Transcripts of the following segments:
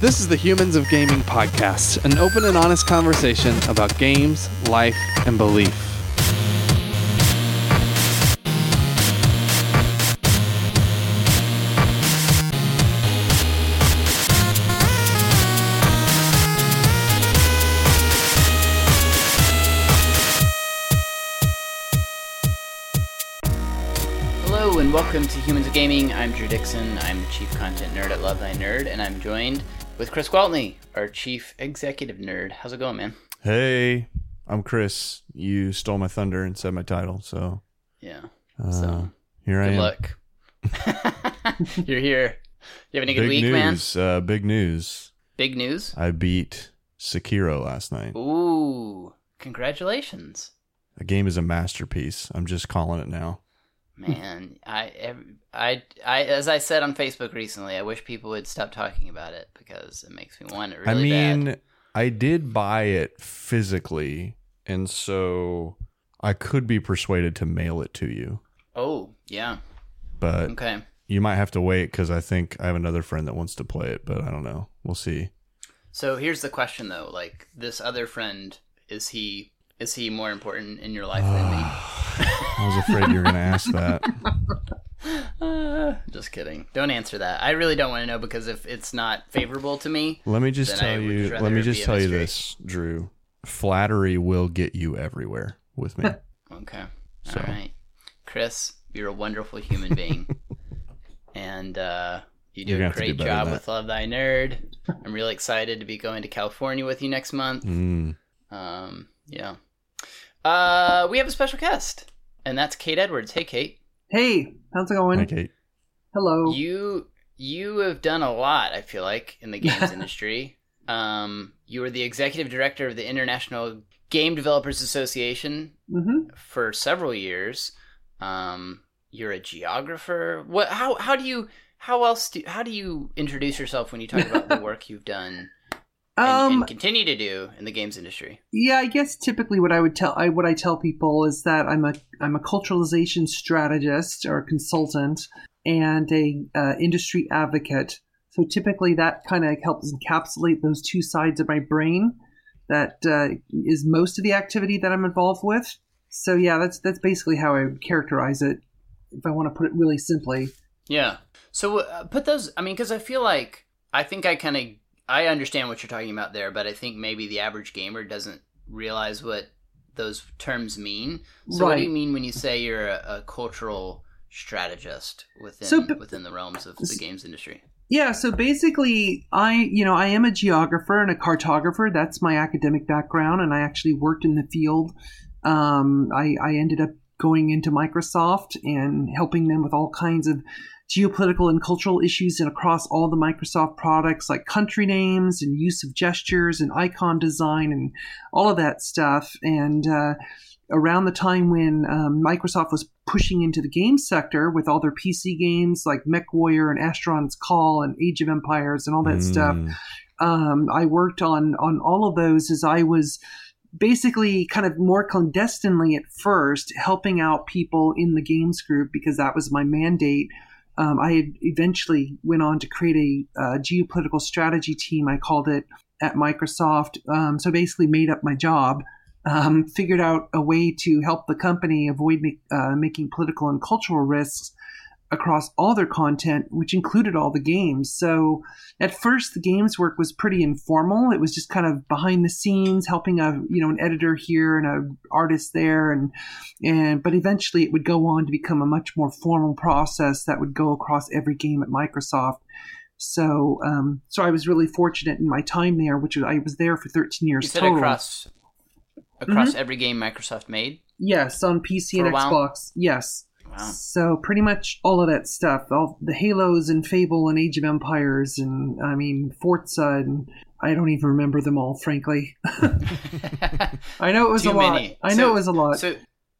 This is the Humans of Gaming podcast, an open and honest conversation about games, life, and belief. Hello and welcome to Humans of Gaming. I'm Drew Dixon. I'm Chief Content Nerd at Love Thy Nerd, and I'm joined with Chris Gwaltney, our Chief Executive Nerd. How's it going, man? Hey, I'm Chris. You stole my thunder and said my title, so Yeah. uh, So, here I Good am. luck. You're here. You having a good big week, man? news. Uh, big news. Big news. I beat Sekiro last night. Ooh, congratulations, The game is a masterpiece. I'm just calling it now. Man. I, I, I, as I said on Facebook recently, I wish people would stop talking about it because it makes me want it really I mean, bad. I did buy it physically, and so I could be persuaded to mail it to you, Oh, yeah. but Okay. you might have to wait because I think I have another friend that wants to play it, but I don't know. We'll see. So here's the question though, like this other friend, is he is he more important in your life than me? I was afraid you were going to ask that. Uh, just kidding. Don't answer that. I really don't want to know because if it's not favorable to me, Let me just tell you. just Let me just tell you this, Drew. Flattery will get you everywhere with me. okay. So. All right. Chris, you're a wonderful human being. and uh you do You're a gonna have to do great job with Love Thy Nerd. I'm really excited to be going to California with you next month. Mm. Um, yeah. Uh, we have a special guest, and that's Kate Edwards. Hey, Kate. Hey, how's it going? Hi, Kate. Hello. You you have done a lot. I feel like in the games industry. Um, you were the executive director of the International Game Developers Association hmm for several years. Um, you're a geographer. What? How? How do you? How else do? How do you introduce yourself when you talk about the work you've done and, Um, and continue to do in the games industry? yeah, I guess typically what I would tell, I what I tell people is that I'm a I'm a culturalization strategist or consultant and a uh, industry advocate. So typically that kind of helps encapsulate those two sides of my brain. That uh, is most of the activity that I'm involved with. So yeah, that's that's basically how I would characterize it. If I want to put it really simply. Yeah. So uh, put those. I mean, because I feel like I think I kind of I understand what you're talking about there, but I think maybe the average gamer doesn't realize what those terms mean. So what do you mean when you say you're a, a cultural strategist within So, b- within the realms of the games industry? Yeah, so basically, I you know I am a geographer and a cartographer. That's my academic background, and I actually worked in the field. Um, I, I ended up going into Microsoft and helping them with all kinds of geopolitical and cultural issues and across all the Microsoft products, like country names and use of gestures and icon design and all of that stuff. And uh, around the time when um, Microsoft was pushing into the game sector with all their PC games like MechWarrior and Asheron's Call and Age of Empires and all that stuff, Mm. um, I worked on on all of those as I was basically kind of more clandestinely at first helping out people in the games group because that was my mandate. Um, I eventually went on to create a uh, geopolitical strategy team. I called it at Microsoft. Um, so basically, made up my job. Um, figured out a way to help the company avoid ma- uh, making political and cultural risks across all their content, which included all the games. So at first the games work was pretty informal it was just kind of behind the scenes helping a you know an editor here and a artist there and and but eventually it would go on to become a much more formal process that would go across every game at microsoft so um, so i was really fortunate in my time there which was, i was there for 13 years You said total across across every game Microsoft made. yes on pc and while? xbox yes Wow. So pretty much all of that stuff, all the Halos and Fable and Age of Empires and I mean Forza and I don't even remember them all, frankly. I know it was Too a lot. many. I know it was a lot. So,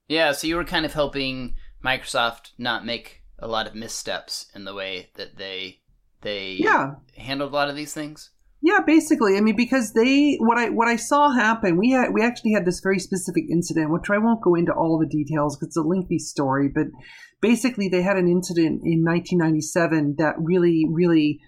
yeah, so you were kind of helping Microsoft not make a lot of missteps in the way that they they yeah, handled a lot of these things. Yeah. Basically, I mean, because they what I what I saw happen, we had we actually had this very specific incident, which I won't go into all the details because it's a lengthy story, but basically they had an incident in 1997 that really really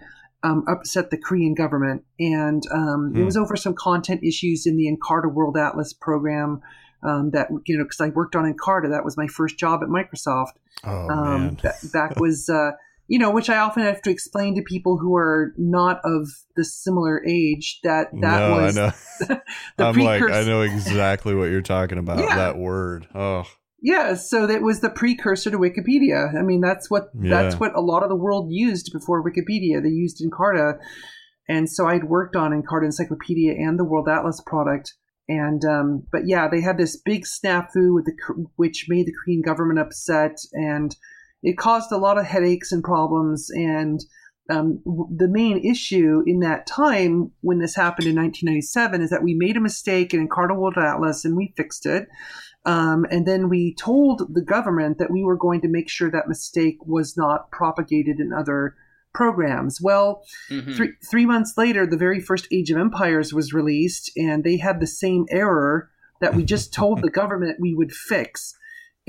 um, upset the Korean government, and um, it Hmm. was over some content issues in the Encarta World Atlas program. Um, that you know, because I worked on Encarta, that was my first job at Microsoft. Oh um, man. that, that was uh, you know, which I often have to explain to people who are not of the similar age that that no, was I know. the I'm like, precursor. I know exactly what you're talking about. Yeah. That word. Oh, Yeah, so that was the precursor to Wikipedia. I mean, that's what that's what a lot of the world used before Wikipedia. They used Encarta, and so I'd worked on Encarta Encyclopedia and the World Atlas product. And um, but yeah, they had this big snafu with the which made the Korean government upset, and it caused a lot of headaches and problems. And um, the main issue in that time when this happened in 1997 is that we made a mistake in Encarta World Atlas and we fixed it. Um, and then we told the government that we were going to make sure that mistake was not propagated in other programs. Well, Mhm. three, three months later, the very first Age of Empires was released, and they had the same error that we just told the government we would fix.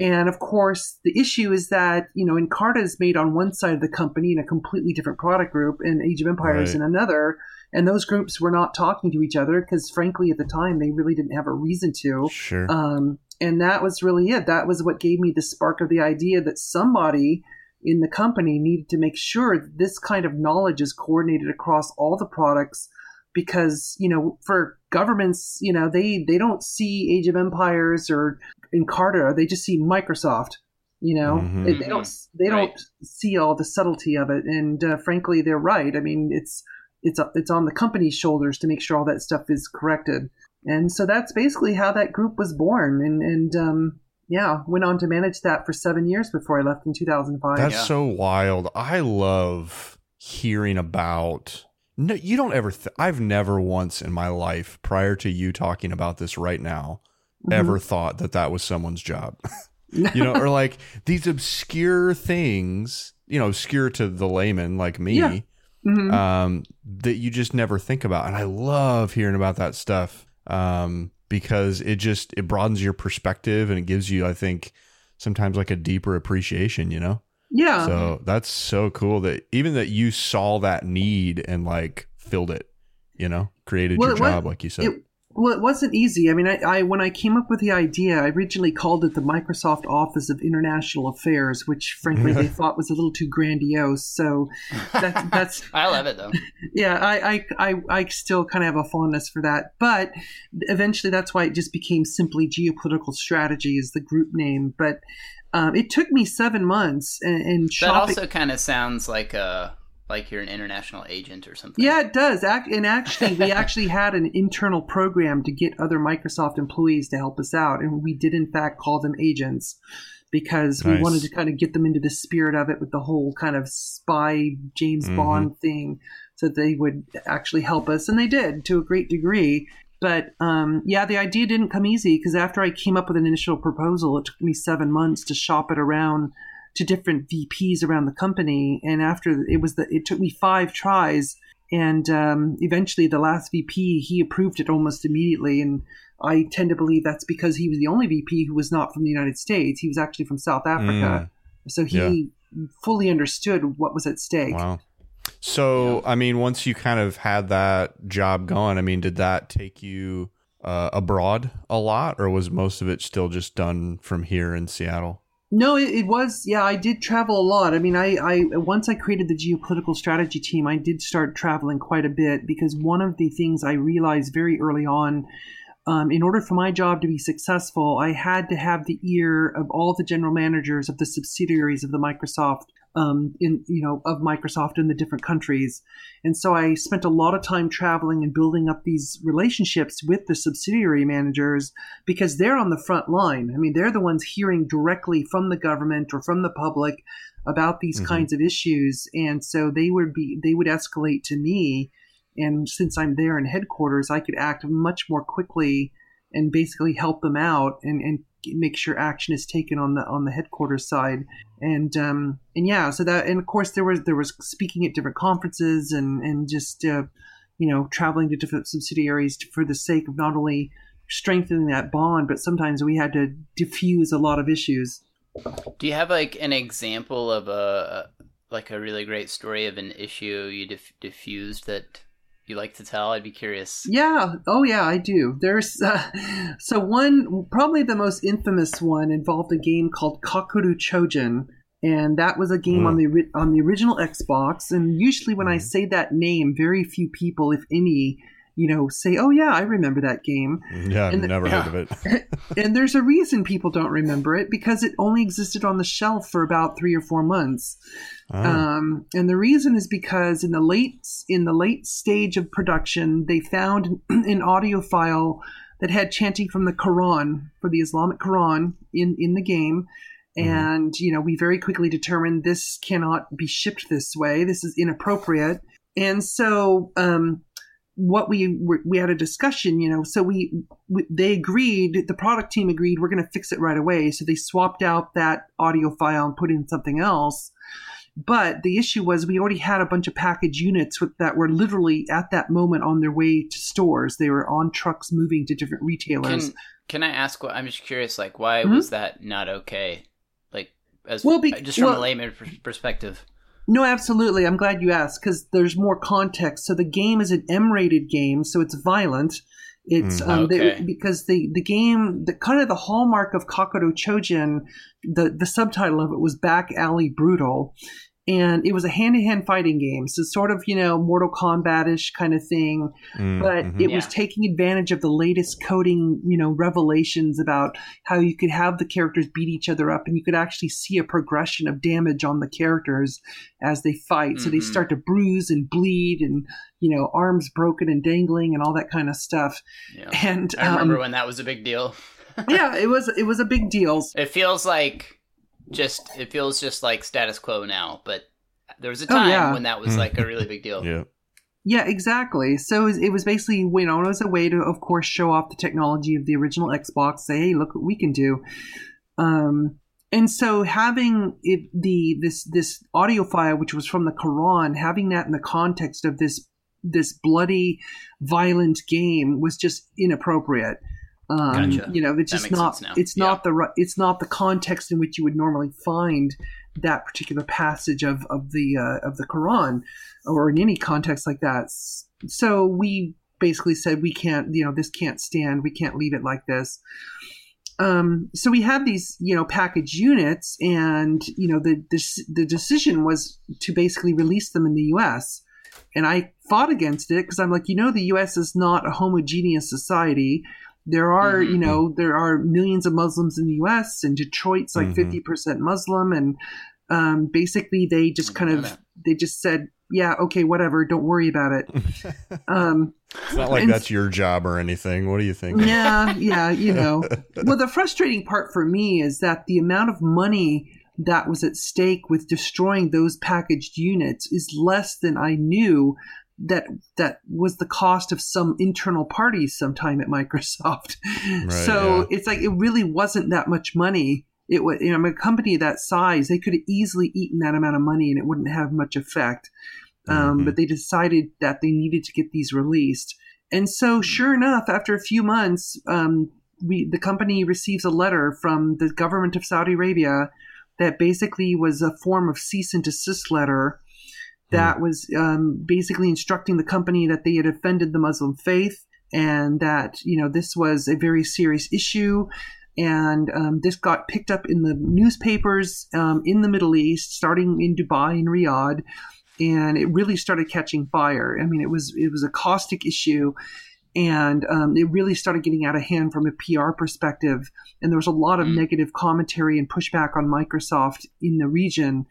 And of course, the issue is that, you know, Encarta is made on one side of the company in a completely different product group, and Age of Empires Right. in another. And those groups were not talking to each other because, frankly, at the time, they really didn't have a reason to. sure. Um, and that was really it. That was what gave me the spark of the idea that somebody in the company needed to make sure that this kind of knowledge is coordinated across all the products because you know for governments you know they they don't see age of empires or encarta they just see microsoft you know Mhm. they, they don't they don't see all the subtlety of it and uh, frankly they're right i mean it's it's it's on the company's shoulders to make sure all that stuff is corrected and so that's basically how that group was born and and um yeah went on to manage that for seven years before i left in 2005 That's Yeah. so wild. I love hearing about. No, you don't ever. Th- I've never once in my life, prior to you talking about this right now, Mhm. ever thought that that was someone's job. you know, or like these obscure things. You know, obscure to the layman like me. Yeah. Mhm. um, that you just never think about. And I love hearing about that stuff um, because it just it broadens your perspective and it gives you, I think, sometimes like a deeper appreciation. You know, yeah so that's so cool that even that you saw that need and like filled it. You know, created Well, your job, like you said. It, well, it wasn't easy. I mean, I, I when I came up with the idea, I originally called it the Microsoft Office of International Affairs, which frankly they thought was a little too grandiose. So that's that's I love it though. yeah, I, I, I, I still kind of have a fondness for that. But eventually, that's why it just became simply geopolitical strategy is the group name. But um, it took me seven months and, and That shopping. also kind of sounds like a like you're an international agent or something. Yeah, it does. Ac- And actually, we actually had an internal program to get other Microsoft employees to help us out. And we did, in fact, call them agents because we wanted to kind of get them into the spirit of it with the whole kind of spy James Mhm. Bond thing so that they would actually help us. And they did to a great degree. But um, yeah, the idea didn't come easy because after I came up with an initial proposal, it took me seven months to shop it around to different VPs around the company. And after it was the, it took me five tries. And um, eventually, the last VP he approved it almost immediately. And I tend to believe that's because he was the only VP who was not from the United States. He was actually from South Africa, so he fully understood what was at stake. Wow. So, I mean, once you kind of had that job going, I mean, did that take you uh, abroad a lot, or was most of it still just done from here in Seattle? No, it, it was. Yeah, I did travel a lot. I mean, I, I once I created the geopolitical strategy team, I did start traveling quite a bit because one of the things I realized very early on, um, in order for my job to be successful, I had to have the ear of all the general managers of the subsidiaries of the Microsoft. Um, in you know of Microsoft in the different countries, and so I spent a lot of time traveling and building up these relationships with the subsidiary managers because they're on the front line. I mean, they're the ones hearing directly from the government or from the public about these Mhm. kinds of issues, and so they would be they would escalate to me. And since I'm there in headquarters, I could act much more quickly and basically help them out and, and make sure action is taken on the on the headquarters side. And um, and yeah, so that and of course there was there was speaking at different conferences and and just uh, you know traveling to different subsidiaries for the sake of not only strengthening that bond, but sometimes we had to diffuse a lot of issues. Do you have like an example of a like a really great story of an issue you diff- diffused that you like to tell? I'd be curious. Yeah. Oh, yeah. I do. There's uh, so one probably the most infamous one involved a game called Kakuto Chojin, and that was a game Mm. on the on the original Xbox. And usually, when I Mhm. say that name, very few people, if any, you know, say, "Oh, yeah, I remember that game." Yeah, I've And the- never yeah. heard of it. And there's a reason people don't remember it because it only existed on the shelf for about three or four months. Oh. Um, and the reason is because in the late in the late stage of production, they found an audio file that had chanting from the Quran for the Islamic Quran in in the game. Mhm. And you know, we very quickly determined this cannot be shipped this way. This is inappropriate. And so, um, what we we had a discussion. You know, so we, we they agreed. The product team agreed we're going to fix it right away. So they swapped out that audio file and put in something else. But the issue was we already had a bunch of package units with, that were literally at that moment on their way to stores. They were on trucks moving to different retailers. Can Can I ask? What I'm just curious. Like, why Mhm. was that not okay? Like, as Well, be- just from a layman pers- perspective. No, absolutely. I'm glad you asked because there's more context. So the game is an M-rated game, so it's violent. It's Mm. um, they- because the the game, the kind of the hallmark of Kakuto Chojin, the the subtitle of it was Back Alley Brutal, and it was a hand to hand fighting game. So sort of you know Mortal Kombat ish kind of thing. Mm, but mhm. it was taking advantage of the latest coding, you know, revelations about how you could have the characters beat each other up, and you could actually see a progression of damage on the characters as they fight. So they Mhm. start to bruise and bleed, and you know, arms broken and dangling, and all that kind of stuff. Yeah. And I remember um, when that was a big deal. yeah, it was it was a big deal. It feels like just it feels just like status quo now, but there was a Oh, time yeah. when that was like a really big deal. yeah. Yeah, exactly. So it was, it was basically, you know, it was a way to, of course, show off the technology of the original Xbox. Say, hey, look what we can do. Um, and so having it, the this this audio file, which was from the Quran, having that in the context of this this bloody, violent game was just inappropriate. Um, Gotcha. You know, it's just not. It's not the it's not the context in which you would normally find that particular passage of of the uh, of the Quran or in any context like that. So we basically said we can't, you know, this can't stand. We can't leave it like this. Um, so we had these, you know, package units, and you know, the this, the decision was to basically release them in the U.S. And I fought against it because I'm like, you know, the U.S. is not a homogeneous society. There are, Mhm. you know, there are millions of Muslims in the U.S. and Detroit's like Mhm. 50 percent Muslim, and um, basically they just kind of that. they just said, yeah, okay, whatever, don't worry about it. Um, It's not like And- that's your job or anything. What do you think? yeah, yeah, you know. Well, the frustrating part for me is that the amount of money that was at stake with destroying those packaged units is less than I knew that that was the cost of some internal parties sometime at Microsoft. so yeah. it's like it really wasn't that much money. It was you know a company that size they could have easily eaten that amount of money and it wouldn't have much effect. Um, Mhm. But they decided that they needed to get these released. And so, sure enough, after a few months, um, we the company receives a letter from the government of Saudi Arabia that basically was a form of cease and desist letter that was um, basically instructing the company that they had offended the Muslim faith and that you know this was a very serious issue. And um, this got picked up in the newspapers um, in the Middle East, starting in Dubai and Riyadh and it really started catching fire. I mean, it was it was a caustic issue, and um, it really started getting out of hand from a PR perspective. And there was a lot of Mm. negative commentary and pushback on Microsoft in the region.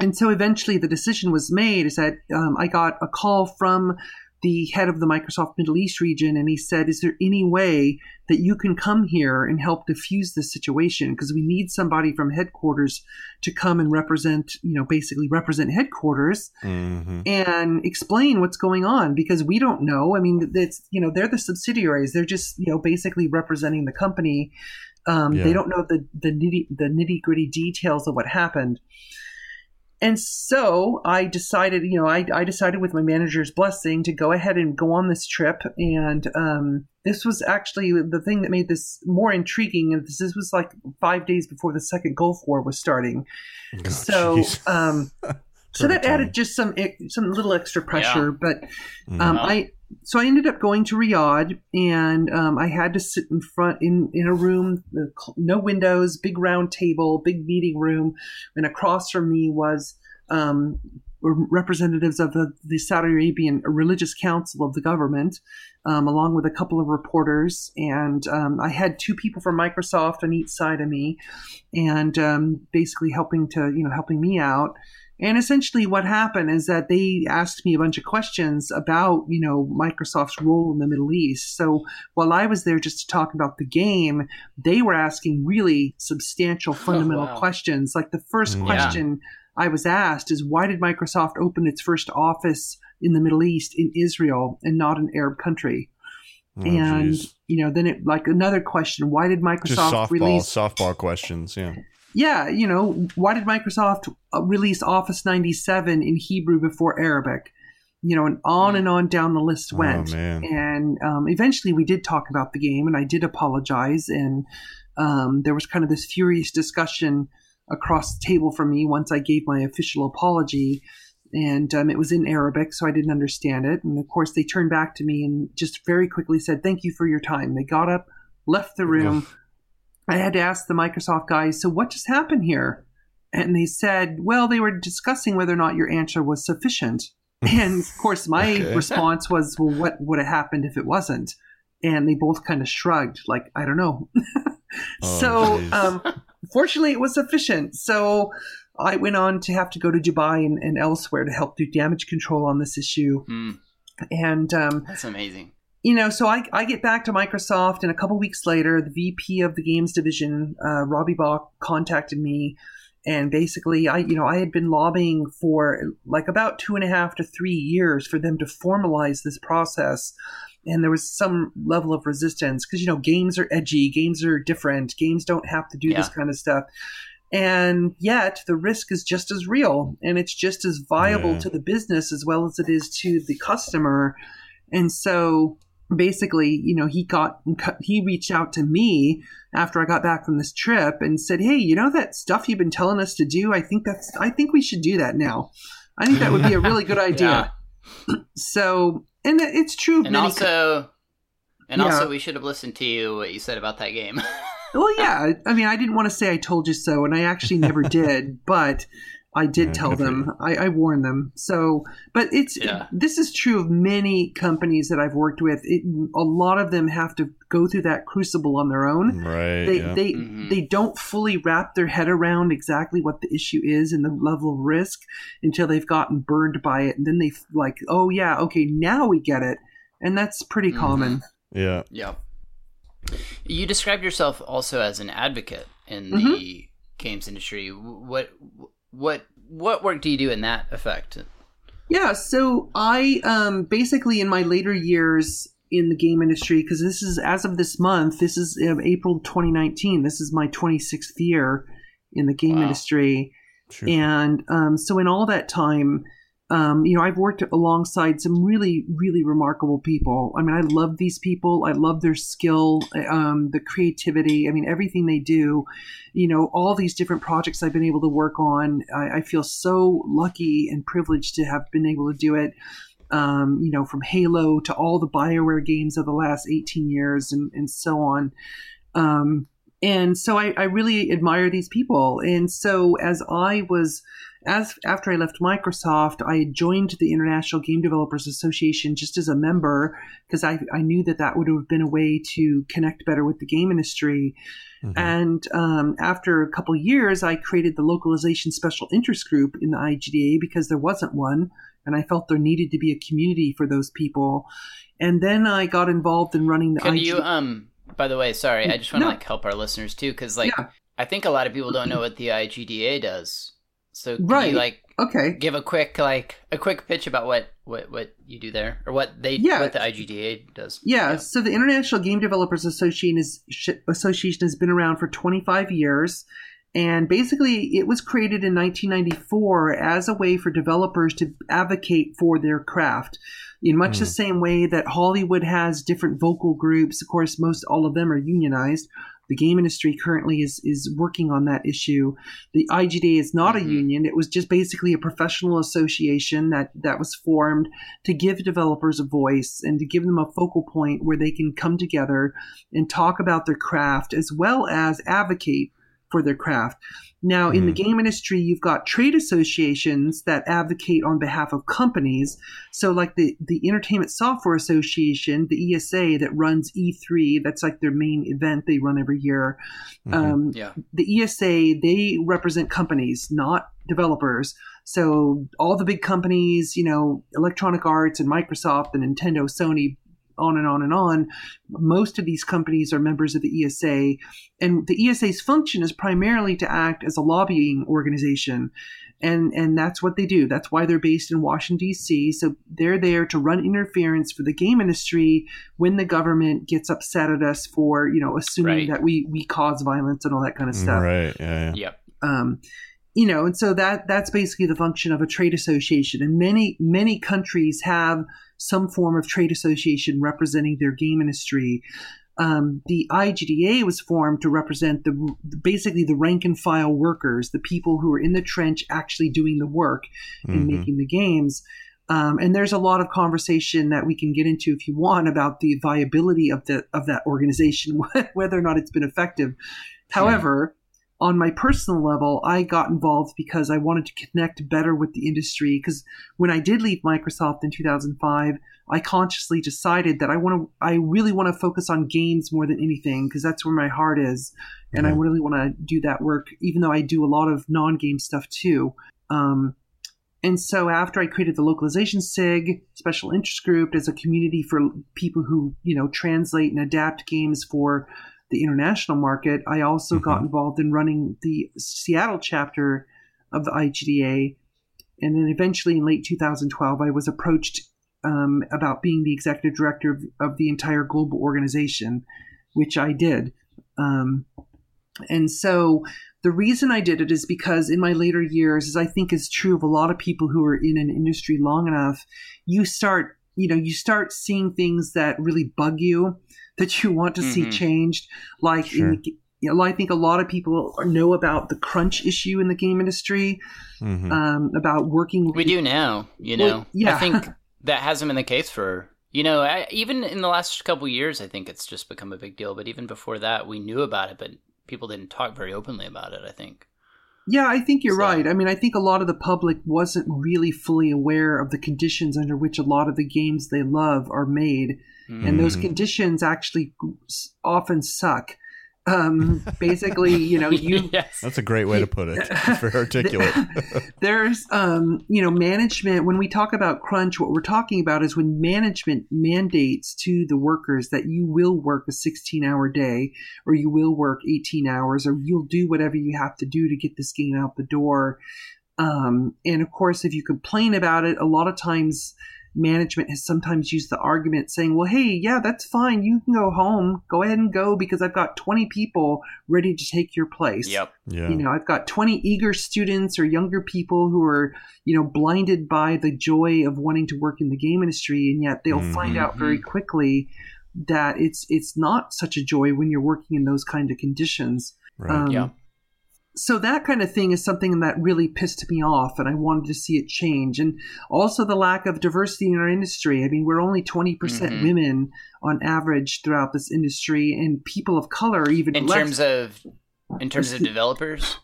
And so eventually, the decision was made. Is that um, I got a call from the head of the Microsoft Middle East region, and he said, "Is there any way that you can come here and help diffuse this situation? Because we need somebody from headquarters to come and represent, you know, basically represent headquarters Mhm. and explain what's going on because we don't know. I mean, it's you know they're the subsidiaries; they're just you know basically representing the company. Um, Yeah. They don't know the the nitty the nitty gritty details of what happened. And so I decided, you know, I, I decided with my manager's blessing to go ahead and go on this trip. And um, this was actually the thing that made this more intriguing. And this, this was like five days before the second Gulf War was starting. Oh, so um, so that added just some some little extra pressure. But Mhm. um, Wow. I so I ended up going to Riyadh, and um, I had to sit in front in in a room, no windows, big round table, big meeting room, and across from me was. Um, representatives of the, the Saudi Arabian Religious Council of the government, um, along with a couple of reporters. And um, I had two people from Microsoft on each side of me, and um, basically helping to you know helping me out. And essentially, what happened is that they asked me a bunch of questions about, you know, Microsoft's role in the Middle East. So while I was there just to talk about the game, they were asking really substantial, fundamental wow. questions. Like the first mm, Yeah. question I was asked is, why did Microsoft open its first office in the Middle East in Israel and not an Arab country? Oh, and geez. you know, then it like another question: Why did just Microsoft softball, release softball questions. Yeah. Yeah, you know, why did Microsoft uh, release Office 97 in Hebrew before Arabic? You know, and on and on down the list went. Oh. And um, eventually we did talk about the game, and I did apologize. And um, there was kind of this furious discussion across the table from me once I gave my official apology. And um, it was in Arabic, so I didn't understand it. And of course, they turned back to me and just very quickly said, Thank you for your time. They got up, left the room. I had to ask the Microsoft guys, So what just happened here? And they said, Well, they were discussing whether or not your answer was sufficient. And of course, my Okay. response was, Well, what would have happened if it wasn't? And they both kind of shrugged, like, I don't know. Oh, so, um, fortunately, it was sufficient. So I went on to have to go to Dubai and, and elsewhere to help do damage control on this issue. Hmm, And, um, that's amazing. You know, so I, I get back to Microsoft, and a couple weeks later, the VP of the games division, uh, Robbie Bach, contacted me. And basically, I, you know, I had been lobbying for like about two and a half to three years for them to formalize this process. And there was some level of resistance because, you know, games are edgy, games are different, games don't have to do this kind of stuff. And yet, the risk is just as real and it's just as viable Yeah. to the business as well as it is to the customer. And so basically, you know, he got he reached out to me after I got back from this trip and said, "Hey, you know that stuff you've been telling us to do? I think that's I think we should do that now. I think that would be a really good idea." So, and it's true. And many also, and Yeah. also, we should have listened to you what you said about that game. Well, yeah. I mean, I didn't want to say I told you so, and I actually never did, but I did Yeah, tell them. I, I warned them. So, but it's Yeah. this is true of many companies that I've worked with. It, a lot of them have to go through that crucible on their own. right. They yeah. they Mhm. they don't fully wrap their head around exactly what the issue is and the level of risk until they've gotten burned by it, and then they like, oh yeah, okay, now we get it, and that's pretty Mhm. common. yeah. yeah. You described yourself also as an advocate in the Mm-hmm. games industry. What what what work do you do in that effect? Yeah, so I um, basically in my later years in the game industry, because this is as of this month, this is uh, April 2019. This is my 26th year in the game Wow. industry, Sure. and um, so in all that time, um, you know, I've worked alongside some really, really remarkable people. I mean, I love these people. I love their skill, um, the creativity. I mean, everything they do. You know, all these different projects I've been able to work on. I, I feel so lucky and privileged to have been able to do it. Um, you know, from Halo to all the Bioware games of the last 18 years and, and so on. Um, and so I, I really admire these people. And so as I was as after I left Microsoft, I joined the International Game Developers Association just as a member because I, I knew that that would have been a way to connect better with the game industry. Mhm. And um, after a couple of years, I created the Localization Special Interest Group in the IGDA because there wasn't one, and I felt there needed to be a community for those people. And then I got involved in running the Could IG. you um by the way, sorry, I just want to No. like help our listeners too cuz like Yeah. I think a lot of people don't know what the IGDA does. So could Right. you like okay. give a quick like a quick pitch about what what what you do there or what they Yeah. what the IGDA does? Yeah, so the International Game Developers Association is Association has been around for 25 years, and basically it was created in 1994 as a way for developers to advocate for their craft. In much the Hmm. same way that Hollywood has different vocal groups, of course, most all of them are unionized. The game industry currently is is working on that issue. The IGDA is not a mm-hmm. union; it was just basically a professional association that that was formed to give developers a voice and to give them a focal point where they can come together and talk about their craft as well as advocate for their craft. Now, in the game industry, you've got trade associations that advocate on behalf of companies. So, like the, the Entertainment Software Association, the ESA, that runs E3, that's like their main event they run every year. Mhm. Um, Yeah. the ESA, they represent companies, not developers. So all the big companies, you know, Electronic Arts and Microsoft and Nintendo, Sony, on and on and on. Most of these companies are members of the ESA, and the ESA's function is primarily to act as a lobbying organization. And, and that's what they do. That's why they're based in Washington, D.C. So they're there to run interference for the game industry when the government gets upset at us for, you know, assuming Right. that we, we cause violence and all that kind of stuff Right. Yeah. yeah. Yep. um, you know, and so that that's basically the function of a trade association. And many many countries have some form of trade association representing their game industry. Um, the IGDA was formed to represent the basically the rank and file workers, the people who are in the trench actually doing the work and Mhm. making the games. Um, and there's a lot of conversation that we can get into if you want about the viability of the of that organization, whether or not it's been effective. However, on my personal level, I got involved because I wanted to connect better with the industry. Because when I did leave Microsoft in 2005, I consciously decided that I want to, I really want to focus on games more than anything because that's where my heart is, and I Mhm. really want to do that work. Even though I do a lot of non-game stuff too. Um, and so after I created the localization SIG special interest group as a community for people who you know translate and adapt games for the international market, I also got Mhm. involved in running the Seattle chapter of the IGDA. And then eventually in late 2012, I was approached um, about being the executive director of, of the entire global organization, which I did. Um, and so the reason I did it is because in my later years, as I think is true of a lot of people who are in an industry long enough, you start, you know, you start seeing things that really bug you that you want to see Mhm. changed. Like, Sure. in, you know, I think a lot of people know about the crunch issue in the game industry, Mhm. um, about working. We do now, you know. Well, yeah. I think that hasn't been the case for you know I, even in the last couple years. I think it's just become a big deal. But even before that, we knew about it, but people didn't talk very openly about it. I think. Yeah, I think you're So- right. I mean, I think a lot of the public wasn't really fully aware of the conditions under which a lot of the games they love are made. And those Mhm. conditions actually often suck. Um, basically, you know, you yes. That's a great way to put it. It's very articulate. there's um, you know management when we talk about crunch what we're talking about is when management mandates to the workers that you will work a 16 hour day or you will work 18 hours or you'll do whatever you have to do to get this game out the door um, and of course if you complain about it a lot of times management has sometimes used the argument saying well hey yeah that's fine you can go home go ahead and go because i've got 20 people ready to take your place Yep. Yeah. you know i've got 20 eager students or younger people who are you know blinded by the joy of wanting to work in the game industry and yet they'll find out very quickly that it's it's not such a joy when you're working in those kind of conditions right. Um, Yeah. So that kind of thing is something that really pissed me off and i wanted to see it change and also the lack of diversity in our industry i mean we're only 20% Mhm. women on average throughout this industry and people of color even In less terms of in terms of developers.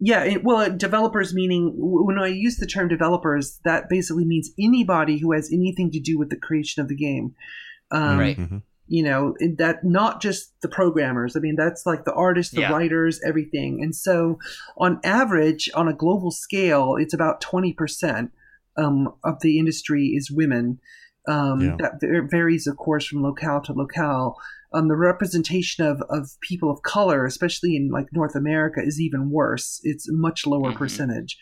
Yeah, it, well, uh, developers meaning when I use the term developers, that basically means anybody who has anything to do with the creation of the game. Um, Right. Mhm. You know, that not just the programmers. I mean, that's like the artists, the Yeah. writers, everything. And so, on average, on a global scale, it's about twenty percent um, of the industry is women. Um, Yeah. That varies, of course, from locale to locale. Um, the representation of, of people of color, especially in like North America, is even worse. It's a much lower Mhm. percentage,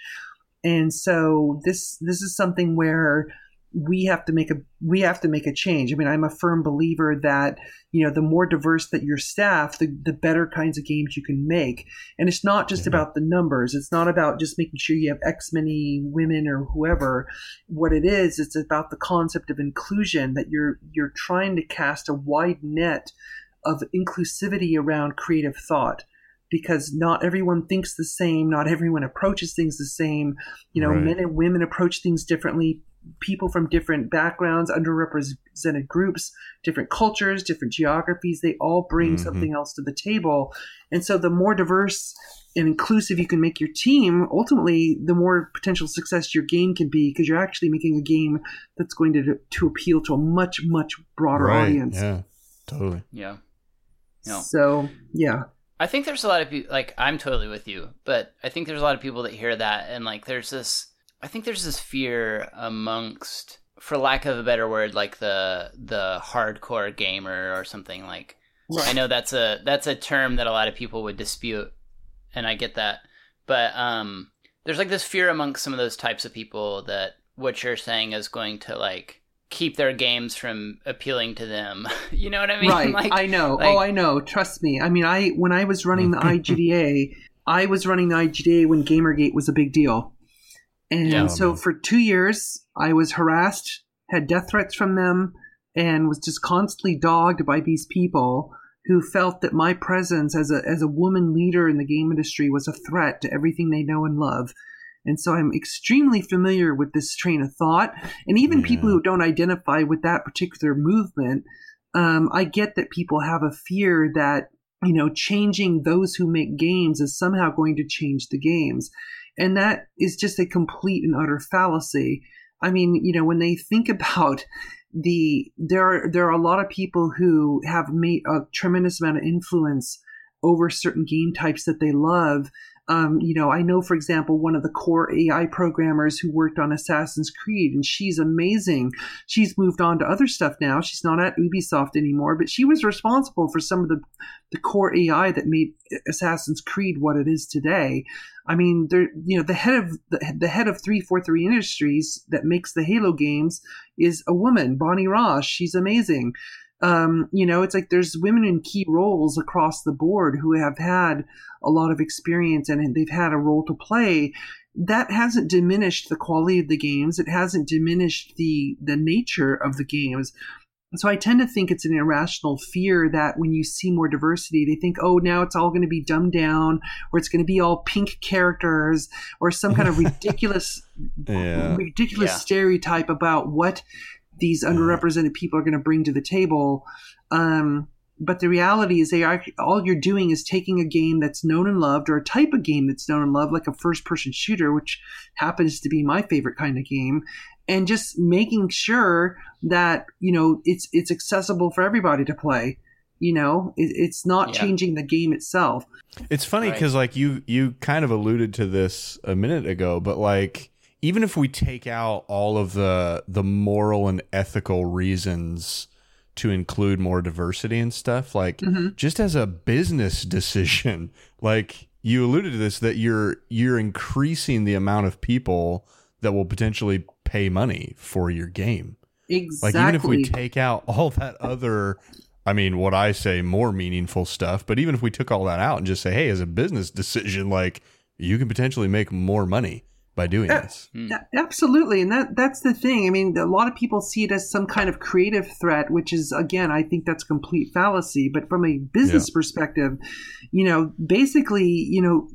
and so this this is something where we have to make a we have to make a change. I mean, I'm a firm believer that you know the more diverse that your staff, the the better kinds of games you can make. And it's not just Mhm. about the numbers. It's not about just making sure you have X many women or whoever. What it is, it's about the concept of inclusion that you're you're trying to cast a wide net of inclusivity around creative thought because not everyone thinks the same, not everyone approaches things the same. You know, Right. men and women approach things differently. People from different backgrounds, underrepresented groups, different cultures, different geographies, they all bring Mhm. something else to the table. And so the more diverse and inclusive you can make your team, ultimately, the more potential success your game can be because you're actually making a game that's going to to appeal to a much much broader right. audience. Yeah, totally. Yeah. No. So yeah, I think there's a lot of people like I'm totally with you, but I think there's a lot of people that hear that and like there's this I think there's this fear amongst for lack of a better word like the the hardcore gamer or something like I know that's a that's a term that a lot of people would dispute and I get that. But um there's like this fear amongst some of those types of people that what you're saying is going to like keep their games from appealing to them. you know what I mean? right. Like I know. like- oh, I know. Trust me. I mean, I when I was running the IGDA, I was running the IGDA when GamerGate was a big deal, and Yeah. so man. for two years, I was harassed, had death threats from them, and was just constantly dogged by these people who felt that my presence as a as a woman leader in the game industry was a threat to everything they know and love. And so I'm extremely familiar with this train of thought. And even people who don't identify with that particular movement, um, I get that people have a fear that, you know, changing those who make games is somehow going to change the games. And that is just a complete and utter fallacy. I mean, you know, when they think about the there are there are a lot of people who have made a tremendous amount of influence over certain game types that they love. Um, you know, I know, for example, one of the core AI programmers who worked on Assassin's Creed, and she's amazing. She's moved on to other stuff now. She's not at Ubisoft anymore, but she was responsible for some of the, the core AI that made Assassin's Creed what it is today. I mean, you know, the head of the, the head of 343 Industries that makes the Halo games is a woman, Bonnie Ross. She's amazing. Um, you know, it's like there's women in key roles across the board who have had a lot of experience and they've had a role to play. That hasn't diminished the quality of the games. It hasn't diminished the the nature of the games. So I tend to think it's an irrational fear that when you see more diversity, they think, oh, now it's all going to be dumbed down, or it's going to be all pink characters, or some kind of ridiculous, Yeah. ridiculous Yeah. stereotype about what these underrepresented people are going to bring to the table. Um, but the reality is, they are all you're doing is taking a game that's known and loved, or a type of game that's known and loved, like a first-person shooter, which happens to be my favorite kind of game, and just making sure that you know it's it's accessible for everybody to play. You know, it, it's not Yeah. changing the game itself. It's funny Right. because like you you kind of alluded to this a minute ago, but like even if we take out all of the the moral and ethical reasons to include more diversity and stuff, like Mhm. just as a business decision, like you alluded to this that you're you're increasing the amount of people that will potentially pay money for your game. Exactly. Like even if we take out all that other I mean, what I say more meaningful stuff, but even if we took all that out and just say, hey, as a business decision, like you can potentially make more money by doing Yeah. this. Hmm. Absolutely, and that that's the thing. I mean, a lot of people see it as some kind of creative threat, which is again, I think that's complete fallacy. But from a business perspective, you know, basically, you know,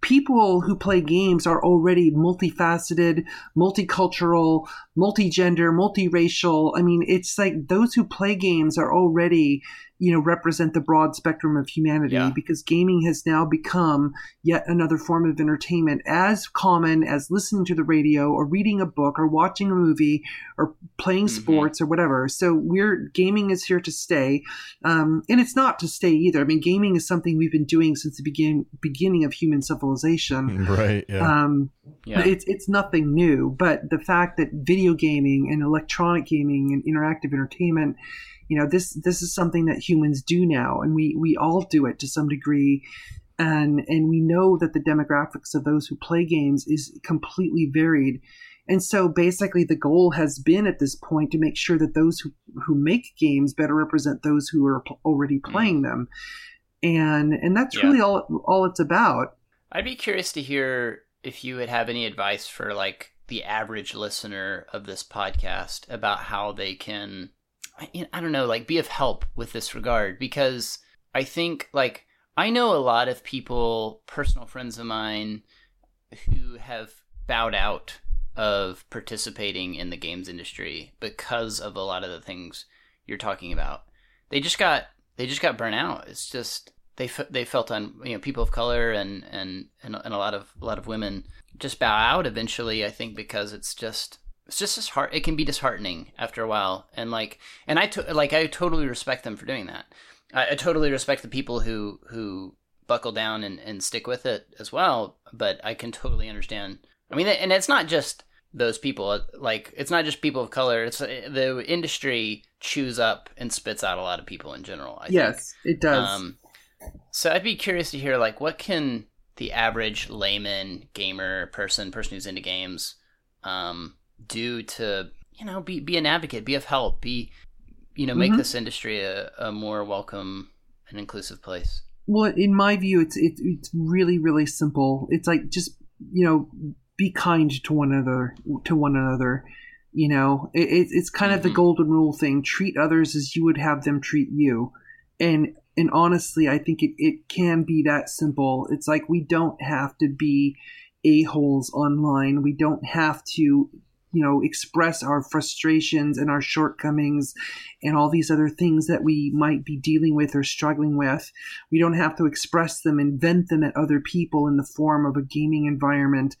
people who play games are already multifaceted, multicultural, multigender, multiracial. I mean, it's like those who play games are already, you know, represent the broad spectrum of humanity Yeah. because gaming has now become yet another form of entertainment as common as listening to the radio or reading a book or watching a movie or playing Mhm. sports or whatever. So we're gaming is here to stay, um, and it's not to stay either. I mean, gaming is something we've been doing since the begin beginning of human civilization. Right. Yeah. Um, Yeah. it's it's nothing new, but the fact that video gaming and electronic gaming and interactive entertainment, you know, this this is something that humans do now, and we we all do it to some degree, and and we know that the demographics of those who play games is completely varied. And so basically the goal has been at this point to make sure that those who, who make games better represent those who are already mm. playing them. And and that's Yeah. really all all it's about. I'd be curious to hear if you would have any advice for like the average listener of this podcast about how they can I, don't know, like be of help with this regard because I think like I know a lot of people, personal friends of mine, who have bowed out of participating in the games industry because of a lot of the things you're talking about. They just got they just got burnt out. It's just they they felt on you know people of color and and and, and a lot of a lot of women just bow out eventually. I think because it's just it's just as hard. It can be disheartening after a while, and like and I to, like I totally respect them for doing that. I, I totally respect the people who who buckle down and, and stick with it as well. But I can totally understand. I mean, and it's not just those people. Like, it's not just people of color. It's the industry chews up and spits out a lot of people in general. I yes, think. it does. Um, so I'd be curious to hear, like, what can the average layman, gamer, person, person who's into games, um, do to, you know, be be an advocate, be of help, be, you know, make mm-hmm. this industry a, a more welcome and inclusive place. Well, in my view, it's it, it's really really simple. It's like just you know be kind to one another to one another. You know, it, it's kind of the mm-hmm. golden rule thing: treat others as you would have them treat you. And and honestly, I think it, it can be that simple. It's like we don't have to be a holes online. We don't have to you know express our frustrations and our shortcomings and all these other things that we might be dealing with or struggling with. We don't have to express them and vent them at other people in the form of a gaming environment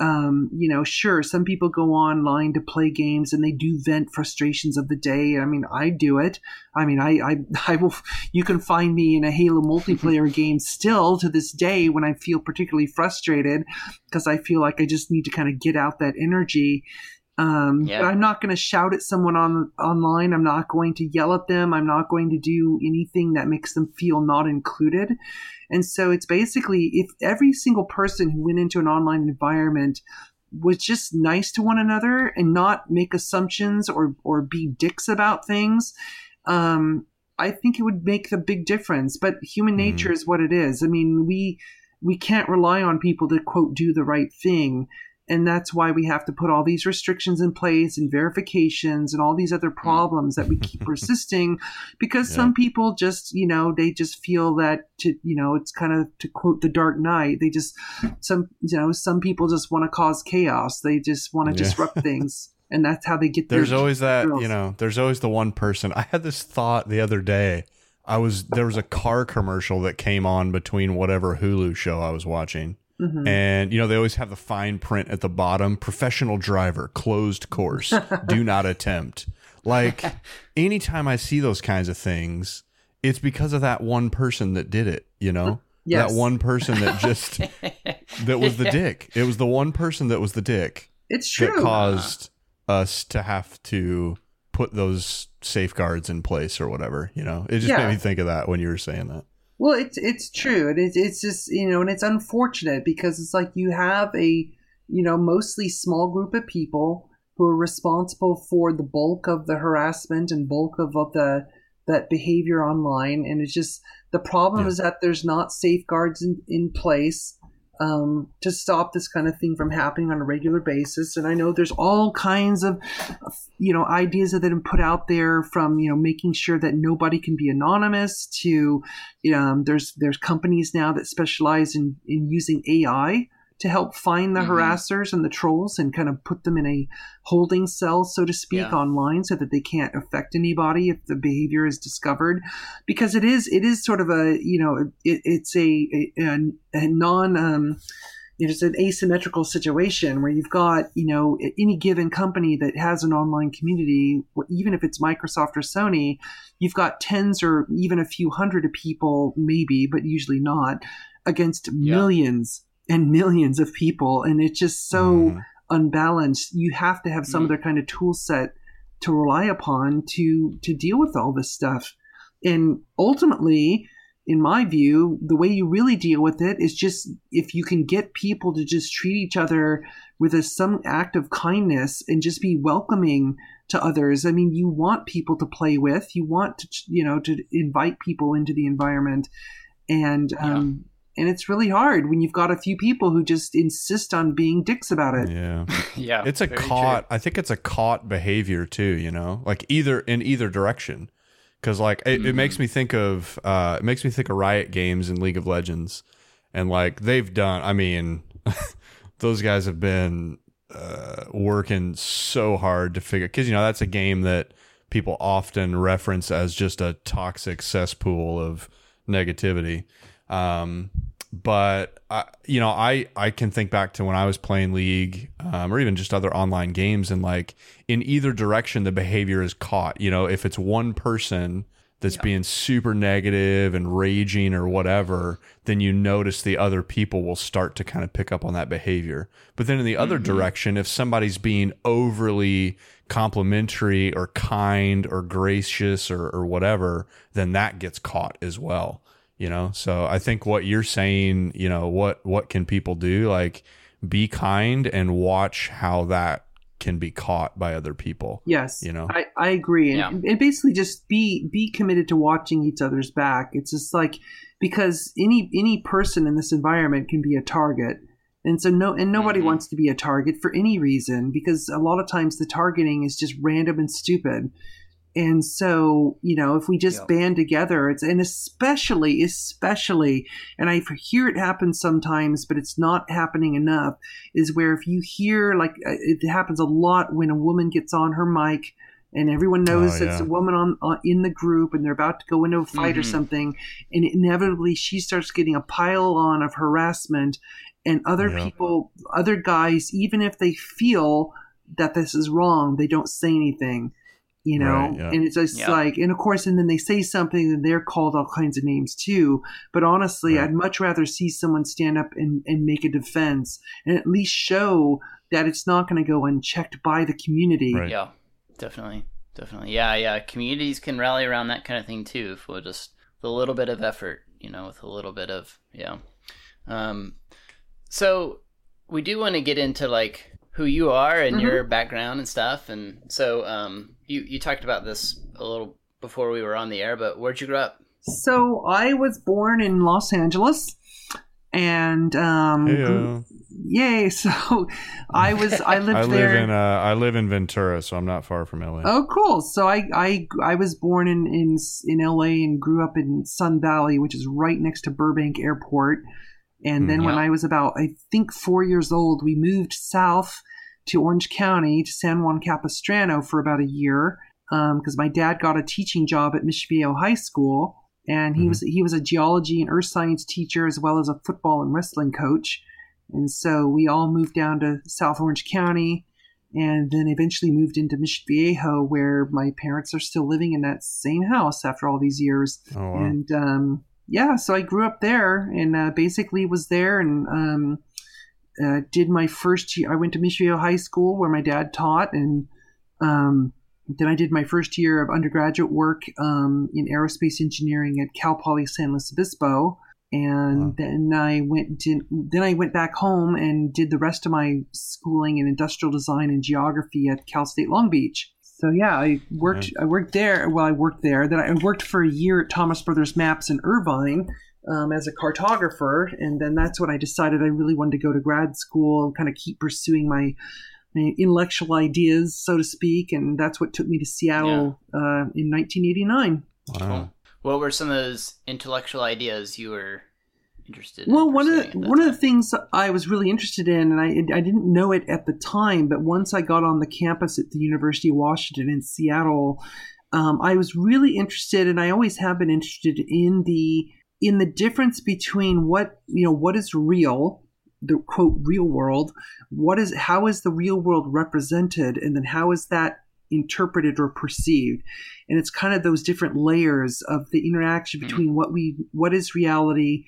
um, you know, sure, some people go online to play games and they do vent frustrations of the day. I mean, I do it. I mean, I, I, I will, you can find me in a Halo multiplayer game still to this day when I feel particularly frustrated because I feel like I just need to kind of get out that energy. Um, yeah. But I'm not going to shout at someone on online. I'm not going to yell at them. I'm not going to do anything that makes them feel not included. And so it's basically if every single person who went into an online environment was just nice to one another and not make assumptions or or be dicks about things, um, I think it would make the big difference. But human mm-hmm. nature mm. is what it is. I mean, we we can't rely on people to quote do the right thing and that's why we have to put all these restrictions in place and verifications and all these other hmm. problems that we keep persisting because yeah. some people just you know they just feel that to you know it's kind of to quote the dark knight they just some you know some people just want to cause chaos they just want to yeah. disrupt things and that's how they get there's always that you know there's always the one person i had this thought the other day i was there was a car commercial that came on between whatever hulu show i was watching Mm-hmm. And, you know, they always have the fine print at the bottom professional driver, closed course, do not attempt. Like, anytime I see those kinds of things, it's because of that one person that did it, you know? Yes. That one person that just, that was the dick. It was the one person that was the dick. It's true. That caused us to have to put those safeguards in place or whatever, you know? It just yeah. made me think of that when you were saying that. Well, it's it's true, and it's it's just you know, and it's unfortunate because it's like you have a you know mostly small group of people who are responsible for the bulk of the harassment and bulk of, of the that behavior online, and it's just the problem yeah. is that there's not safeguards in, in place um, to stop this kind of thing from happening on a regular basis. And I know there's all kinds of, you know, ideas that have been put out there from, you know, making sure that nobody can be anonymous to, um, there's, there's companies now that specialize in, in using AI to help find the mm-hmm. harassers and the trolls and kind of put them in a holding cell, so to speak, yeah. online so that they can't affect anybody if the behavior is discovered. Because it is, it is sort of a, you know, it, it's a, a, a non, um, it's an asymmetrical situation where you've got, you know, any given company that has an online community, even if it's Microsoft or Sony, you've got tens or even a few hundred of people, maybe, but usually not, against yeah. millions and millions of people and it's just so mm. unbalanced. You have to have some mm. other kind of tool set to rely upon to to deal with all this stuff. And ultimately in my view the way you really deal with it is just if you can get people to just treat each other with a, some act of kindness and just be welcoming to others. I mean you want people to play with. You want to you know to invite people into the environment. And um, and it's really hard when you've got a few people who just insist on being dicks about it. Yeah. yeah, it's a very caught i think it's a caught behavior too you know? Like either in either direction. Because like it, it makes me think of uh it makes me think of riot games and league of legends. And like they've done i mean those guys have been uh working so hard to figure because you know that's a game that people often reference as just a toxic cesspool of negativity. Um but I, you know, I I can think back to when I was playing League, um, or even just other online games, and like in either direction, the behavior is caught. You know, if it's one person that's being super negative and raging or whatever, then you notice the other people will start to kind of pick up on that behavior. But then in the other direction, if somebody's being overly complimentary or kind or gracious or, or whatever, then that gets caught as well you know so i think what you're saying you know what what can people do like be kind and watch how that can be caught by other people Yes, You know? I, I agree, and, Yeah. and basically just be be committed to watching each other's back. It's just like because any any person in this environment can be a target, and so no and nobody Mhm. wants to be a target for any reason because a lot of times the targeting is just random and stupid. And so, you know, if we just Yeah. band together, it's and especially, especially, and I hear it happen sometimes, but it's not happening enough. Is where if you hear like uh, it happens a lot when a woman gets on her mic and everyone knows Oh, it's yeah. a woman on, on in the group and they're about to go into a fight or Mhm. something, and inevitably she starts getting a pile on of harassment, and other Yeah. people, other guys, even if they feel that this is wrong, they don't say anything you know Right, yeah. and it's just Yeah. like and of course and then they say something and they're called all kinds of names too but honestly Right. i'd much rather see someone stand up and, and make a defense and at least show that it's not going to go unchecked by the community Right. Yeah, definitely, definitely. Yeah, yeah. Communities can rally around that kind of thing too, if with just a little bit of effort, you know, with a little bit of yeah. Um, so we do want to get into like who you are and Mhm. your background and stuff, and so um, you you talked about this a little before we were on the air, but where'd you grow up? so i was born in los angeles and um grew- Heyo. yay so i was i lived i live there in uh i live in ventura so i'm not far from la Oh, cool. So I, I, I was born in, in, in LA and grew up in Sun Valley, which is right next to Burbank Airport. And then Hmm. when I was about, I think, four years old, we moved south to Orange County to San Juan Capistrano for about a year because my dad got a teaching job at Mission Viejo High School. And he Mhm. was he was a geology and earth science teacher as well as a football and wrestling coach. And so we all moved down to South Orange County and then eventually moved into Mission Viejo, where my parents are still living in that same house after all these years. oh wow. And um, yeah, so I grew up there and uh, basically was there and um, uh, did my first year. I went to Mission Viejo High School where my dad taught, and um, then I did my first year of undergraduate work um, in aerospace engineering at Cal Poly San Luis Obispo. And Wow. then I went to, then I went back home and did the rest of my schooling in industrial design and geography at Cal State Long Beach. So yeah, I worked. I worked there. Well, I worked there. Then I worked for a year at Thomas Brothers Maps in Irvine um, as a cartographer, and then that's when I decided I really wanted to go to grad school and kind of keep pursuing my, my intellectual ideas, so to speak. And that's what took me to Seattle uh, in 1989. wow. What were some of those intellectual ideas you were interested in? Well, one of the at that one of the things I was really interested in, and I I didn't know it at the time, but once I got on the campus at the University of Washington in Seattle, um, I was really interested, and I always have been interested in the in the difference between what you know what is real the quote real world what is how is the real world represented and then how is that interpreted or perceived and it's kind of those different layers of the interaction Mhm. between what we what is reality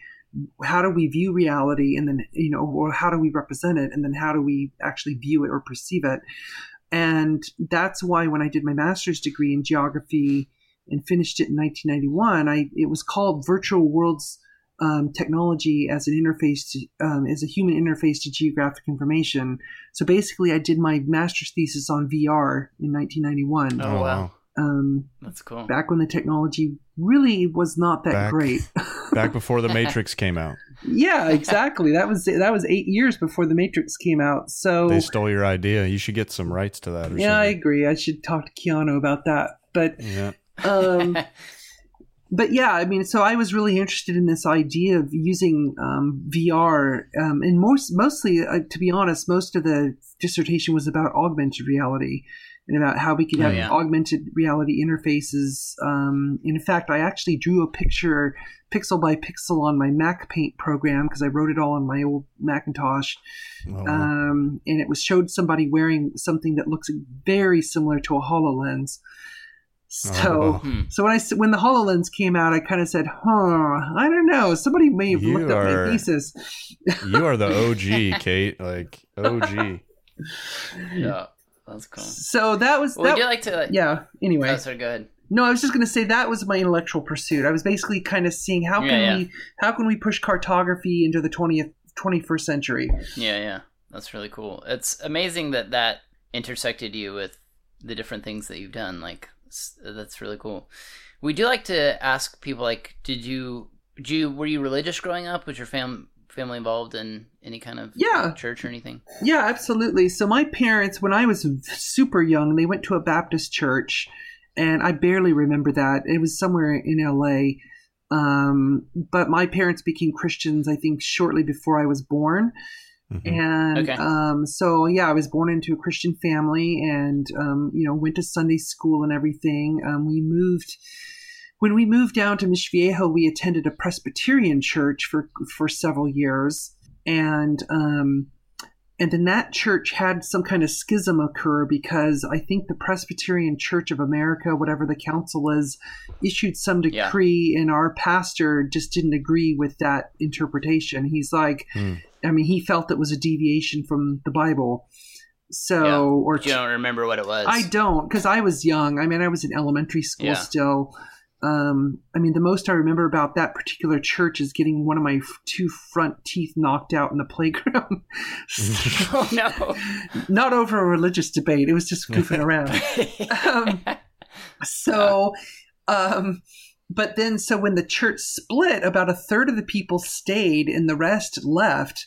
how do we view reality and then you know or how do we represent it and then how do we actually view it or perceive it and that's why when i did my master's degree in geography and finished it in 1991 i it was called virtual worlds um, technology as an interface to, um, as a human interface to geographic information so basically i did my master's thesis on vr in 1991 Oh, wow. um, That's cool. back when the technology really was not that Back- great Back before the Matrix came out. yeah, exactly. That was that was eight years before the Matrix came out. So They stole your idea. You should get some rights to that or yeah, I agree. I should talk to Keanu about that. But Yeah. Um, but yeah, I mean, so I was really interested in this idea of using um, VR, um, and most mostly, uh, to be honest, most of the dissertation was about augmented reality and about how we could Oh, have yeah. augmented reality interfaces. Um, in fact, I actually drew a picture, pixel by pixel, on my Mac Paint program because I wrote it all on my old Macintosh Oh, um, and it was showed somebody wearing something that looks very similar to a Hololens. So, Oh, wow. Hmm. so when I s- when the Hololens came out, I kind of said, "Huh, I don't know. Somebody may have You looked up my thesis." you are the OG, Kate. Like OG. yeah, that's cool. So that was Well, that. would you like to? Like, yeah. Anyway, Oh, sorry, go ahead. no, I was just going to say that was my intellectual pursuit. I was basically kind of seeing how can Yeah, yeah. we how can we push cartography into the twentieth twenty first century. Yeah, yeah, that's really cool. It's amazing that that intersected you with the different things that you've done. Like s- that's really cool. We do like to ask people like, did you, did you, were you religious growing up? Was your fam family involved in any kind of Yeah. church or anything? Yeah, absolutely. So my parents, when I was super young, they went to a Baptist church, and I barely remember that. It was somewhere in LA. Um, but my parents became Christians, I think, shortly before I was born. Mhm. And Okay. um, so, yeah, I was born into a Christian family and, um, you know, went to Sunday school and everything. Um, we moved, when we moved down to Mission Viejo, we attended a Presbyterian church for, for several years. And, um, and then that church had some kind of schism occur because I think the Presbyterian Church of America, whatever the council is, issued some Yeah. decree, and our pastor just didn't agree with that interpretation. He's like, Hmm. I mean, he felt it was a deviation from the Bible. So, Yeah. or you don't remember what it was. I don't, because I was young. I mean, I was in elementary school Yeah. still. Um, I mean, the most I remember about that particular church is getting one of my f- two front teeth knocked out in the playground. oh no. Not over a religious debate. It was just goofing around. Um, So, um, but then, so when the church split, about a third of the people stayed and the rest left.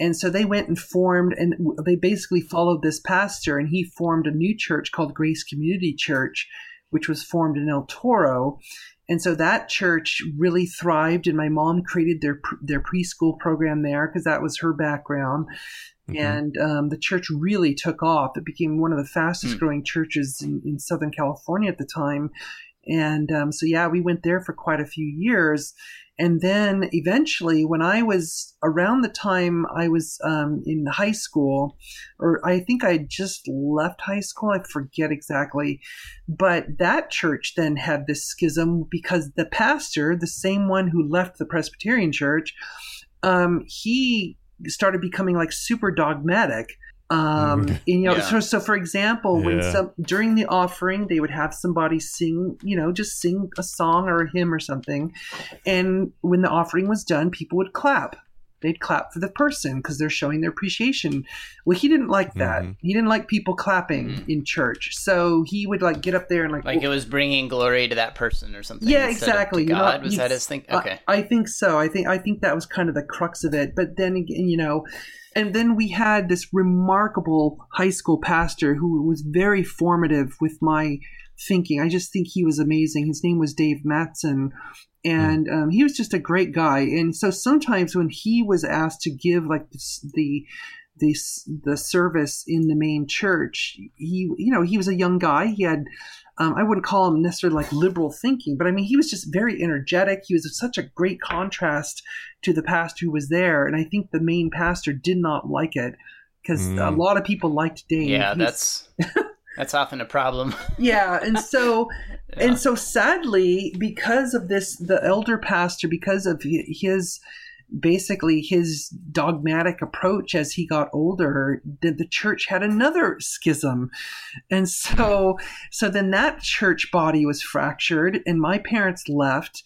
And so they went and formed, and they basically followed this pastor, and he formed a new church called Grace Community Church, which was formed in El Toro. And so that church really thrived, and my mom created their their preschool program there because that was her background. Mhm. And um, the church really took off. It became one of the fastest Hmm. growing churches in, in Southern California at the time. And um, so, yeah, we went there for quite a few years. And then eventually, when I was around the time I was um, in high school, or I think I just left high school, I forget exactly. But that church then had this schism because the pastor, the same one who left the Presbyterian church, um, he started becoming like super dogmatic. Um, and, you know, Yeah. so, so for example, when some during the offering, they would have somebody sing, you know, just sing a song or a hymn or something, and when the offering was done, people would clap. They'd clap for the person because they're showing their appreciation. Well, he didn't like that. Mhm. He didn't like people clapping Mhm. in church, so he would like get up there and like, like it was bringing glory to that person or something. yeah, instead of exactly. To You're God not- was that his thing? I- Okay. I, think so. I think I think that was kind of the crux of it. But then again, you know, and then we had this remarkable high school pastor who was very formative with my thinking. I just think he was amazing. His name was Dave Matson. And um, he was just a great guy. And so sometimes when he was asked to give like this, the the the service in the main church, he you know he was a young guy. He had um, I wouldn't call him necessarily like liberal thinking, but I mean, he was just very energetic. He was such a great contrast to the pastor who was there. And I think the main pastor did not like it because a Mm. lot of people liked Dave. Yeah, He's- that's that's often a problem. yeah. And so, Yeah. and so sadly, because of this, the elder pastor, because of his basically his dogmatic approach as he got older the, the church had another schism and so so then that church body was fractured and my parents left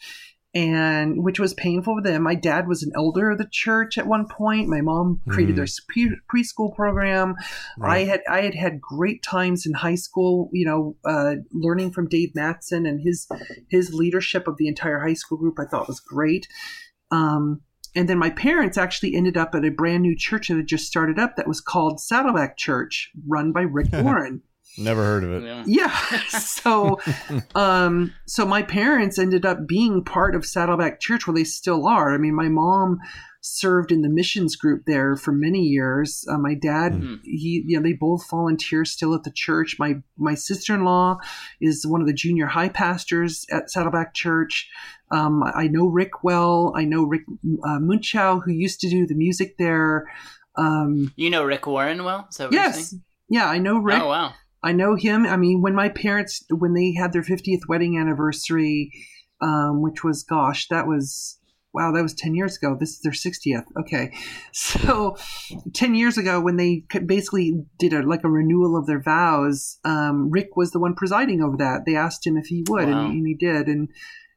and which was painful for them my dad was an elder of the church at one point my mom created Mhm. their pre- preschool program I had I had had great times in high school, you know, uh, learning from Dave Matson and his his leadership of the entire high school group. I thought was great. Um, and then my parents actually ended up at a brand new church that had just started up that was called Saddleback Church, run by Rick Warren. Never heard of it. Yeah. Yeah. So, um, so my parents ended up being part of Saddleback Church, where they still are. I mean, my mom served in the missions group there for many years. Uh, my dad, Mhm. he, you know, they both volunteer still at the church. My my sister in law is one of the junior high pastors at Saddleback Church. Um, I know Rick well. I know Rick uh, Muchow, who used to do the music there. Um, You know Rick Warren well? Is that what you're yes, saying? yeah, I know Rick. Oh wow. I know him. I mean, when my parents, when they had their 50th wedding anniversary, um, which was, gosh, that was, wow, that was 10 years ago. This is their 60th. Okay. So 10 years ago, when they basically did a, like a renewal of their vows, um, Rick was the one presiding over that. They asked him if he would, Wow. and, and he did. And,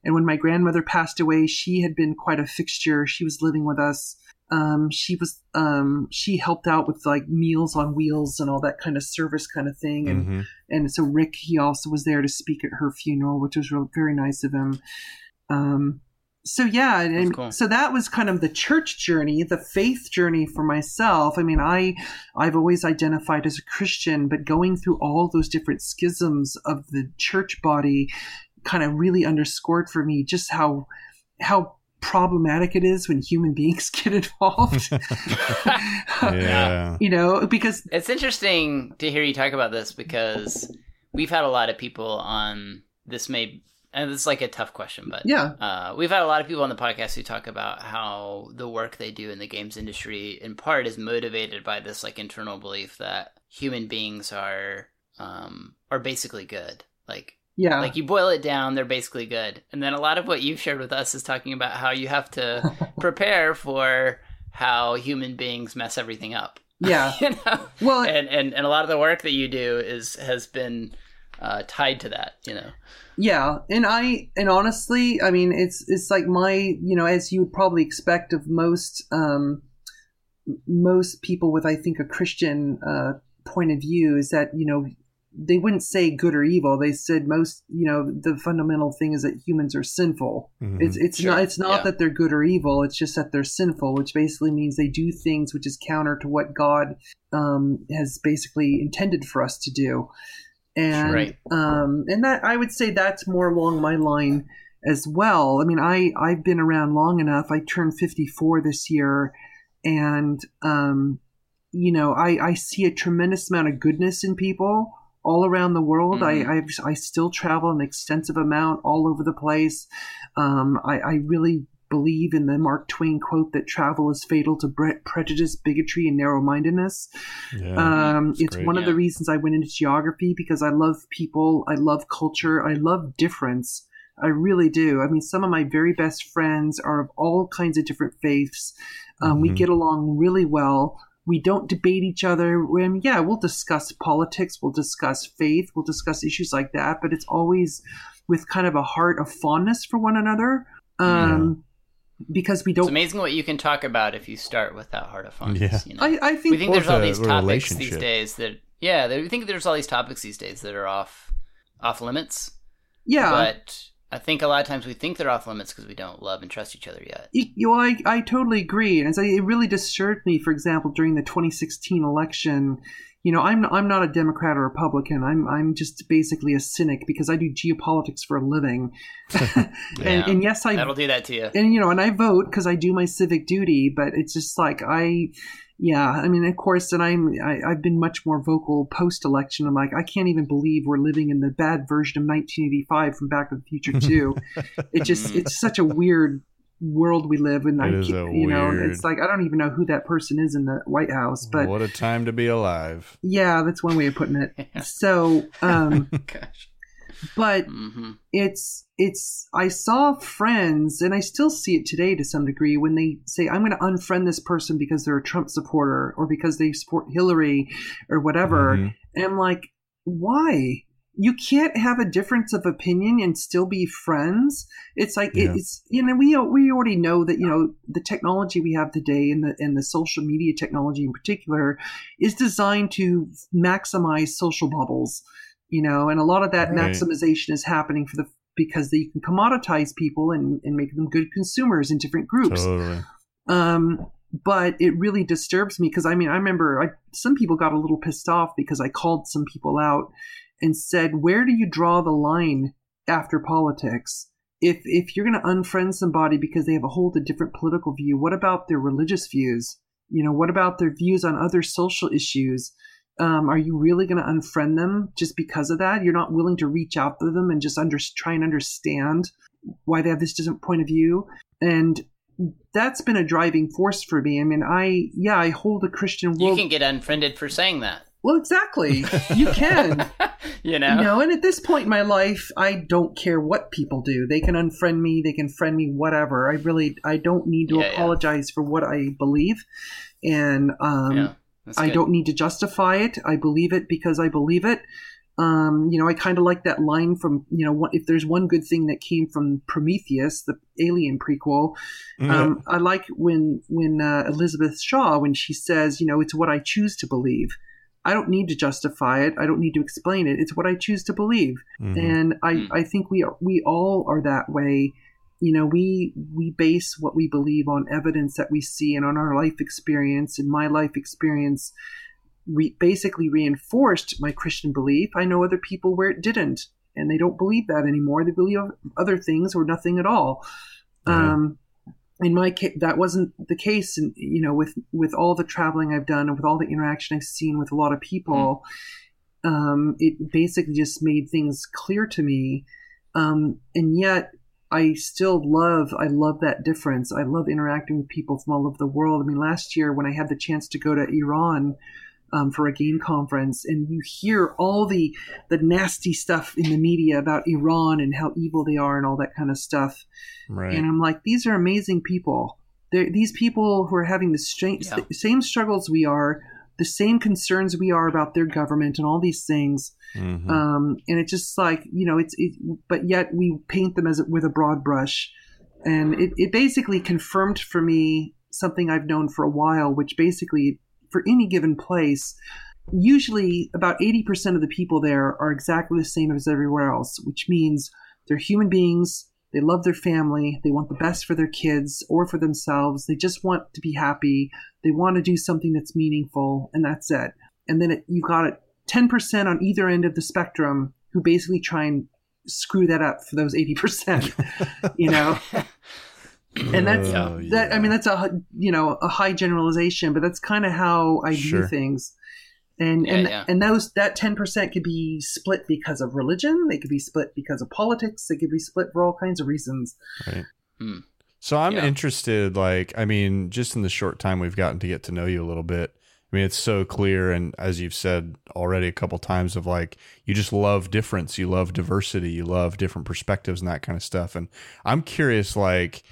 and when my grandmother passed away, she had been quite a fixture. She was living with us. Um, she was um, she helped out with like meals on wheels and all that kind of service kind of thing and Mhm. and so Rick he also was there to speak at her funeral, which was real, very nice of him. Um, so yeah, and, and cool. so that was kind of the church journey, the faith journey for myself. I mean, I I've always identified as a Christian, but going through all those different schisms of the church body kind of really underscored for me just how how problematic it is when human beings get involved. Yeah. you know, because It's interesting to hear you talk about this because we've had a lot of people on this may and this is like a tough question, but yeah, uh, we've had a lot of people on the podcast who talk about how the work they do in the games industry, in part, is motivated by this like internal belief that human beings are um, are basically good. Like yeah, like you boil it down, they're basically good. And then a lot of what you've shared with us is talking about how you have to prepare for how human beings mess everything up. yeah. you know, Well, and and and a lot of the work that you do is has been uh, tied to that. You know. Yeah, and I and honestly, I mean, it's it's like my you know, as you would probably expect of most um, most people with I think a Christian uh, point of view is that you know they wouldn't say good or evil. They said most you know the fundamental thing is that humans are sinful. Mhm. It's it's Sure. not it's not Yeah. that they're good or evil. It's just that they're sinful, which basically means they do things which is counter to what God um, has basically intended for us to do. And Right. um, and that I would say that's more along my line as well. I mean, I I've been around long enough. I turned 54 this year, and um, you know, I I see a tremendous amount of goodness in people all around the world. Mhm. I I've, I still travel an extensive amount all over the place. Um, I, I really believe in the Mark Twain quote that travel is fatal to bre- prejudice, bigotry, and narrow-mindedness. Yeah. Um, it's great. one of the reasons I went into geography because I love people, I love culture, I love difference. I really do. I mean, some of my very best friends are of all kinds of different faiths. Um, We Mhm. get along really well. We don't debate each other. We- I mean, yeah, we'll discuss politics, we'll discuss faith, we'll discuss issues like that, but it's always with kind of a heart of fondness for one another. Um, Because we don't. It's amazing what you can talk about if you start with that heart of fondness. Yeah. You know? I, I think we think there's all these or topics these days that yeah, we think there's all these topics these days that are off off limits. yeah. But I think a lot of times we think they're off limits because we don't love and trust each other yet. You know, I, I totally agree. And so it really disturbed me, for example, during the 2016 election. You know, I'm I'm not a Democrat or Republican. I'm I'm just basically a cynic because I do geopolitics for a living. and, Yeah. and yes, I That'll do that to you. and you know, and I vote because I do my civic duty. But it's just like I, yeah. I mean, of course, and I'm I, I've been much more vocal post election. I'm like, I can't even believe we're living in the bad version of 1985 from Back to the Future too. it just Mm. it's such a weird world we live in. I It a you know, weird- it's like I don't even know who that person is in the White House, but what a time to be alive. yeah, that's one way of putting it. So, um, Gosh. But hmm it's it's I saw friends and I still see it today to some degree when they say I'm going to unfriend this person because they're a Trump supporter or because they support Hillary or whatever. Mhm. And I'm like, why? You can't have a difference of opinion and still be friends. It's like Yeah. it's you know we we already know that you know the technology we have today and the and the social media technology in particular is designed to maximize social bubbles. You know, and a lot of that Right. maximization is happening for the because you can commoditize people and, and make them good consumers in different groups. Totally. Um, but it really disturbs me because I mean, I remember I, some people got a little pissed off because I called some people out and said, "Where do you draw the line after politics?" If, if you're going to unfriend somebody because they have a hold a different political view, what about their religious views? You know, what about their views on other social issues? Um, are you really going to unfriend them just because of that? You're not willing to reach out to them and just under, try and understand why they have this different point of view. And that's been a driving force for me. I mean, I yeah, I hold a Christian world. You can get unfriended for saying that. Well, exactly. You can. you know. You know, and at this point in my life, I don't care what people do. They can unfriend me, they can friend me, whatever. I really I don't need to Yeah, yeah. apologize for what I believe. And um yeah, that's I good. don't need to justify it. I believe it because I believe it. Um, you know, I kind of like that line from, you know, if there's one good thing that came from Prometheus, the Alien prequel, um, I like when when uh, Elizabeth Shaw when she says, you know, it's what I choose to believe. I don't need to justify it. I don't need to explain it. It's what I choose to believe, Mhm. and I, Mm. I think we are, we all are that way. You know, we we base what we believe on evidence that we see and on our life experience. And my life experience re- basically reinforced my Christian belief. I know other people where it didn't, and they don't believe that anymore. They believe other things or nothing at all. Right. Um, in my case, that wasn't the case. And you know, with with all the traveling I've done and with all the interaction I've seen with a lot of people, um, it basically just made things clear to me. Um, and yet, I still love. I love that difference. I love interacting with people from all over the world. I mean, last year when I had the chance to go to Iran. Um, for a game conference, and you hear all the the nasty stuff in the media about Iran and how evil they are and all that kind of stuff. right. And I'm like, these are amazing people. They're, these people who are having the stra- Yeah. same struggles we are, the same concerns we are about their government and all these things. Mhm. Um, and it's just like, you know, it's, it, but yet we paint them as with a broad brush. And it, it basically confirmed for me something I've known for a while, which basically, for any given place, usually about 80% of the people there are exactly the same as everywhere else, which means they're human beings. They love their family. They want the best for their kids or for themselves. They just want to be happy. They want to do something that's meaningful, and that's it. And then it, you got it 10% on either end of the spectrum who basically try and screw that up for those 80%, you know? and that's Oh, that i mean that's a you know a high generalization but that's kind of how i Sure. view things and Yeah, and yeah. and those that 10% could be split because of religion they could be split because of politics they could be split for all kinds of reasons Right. Hmm. So I'm Yeah. interested, like, I mean, just in the short time we've gotten to get to know you a little bit. I mean, it's so clear, and as you've said already a couple times, of like, you just love difference, you love diversity, you love different perspectives and that kind of stuff. And I'm curious, like,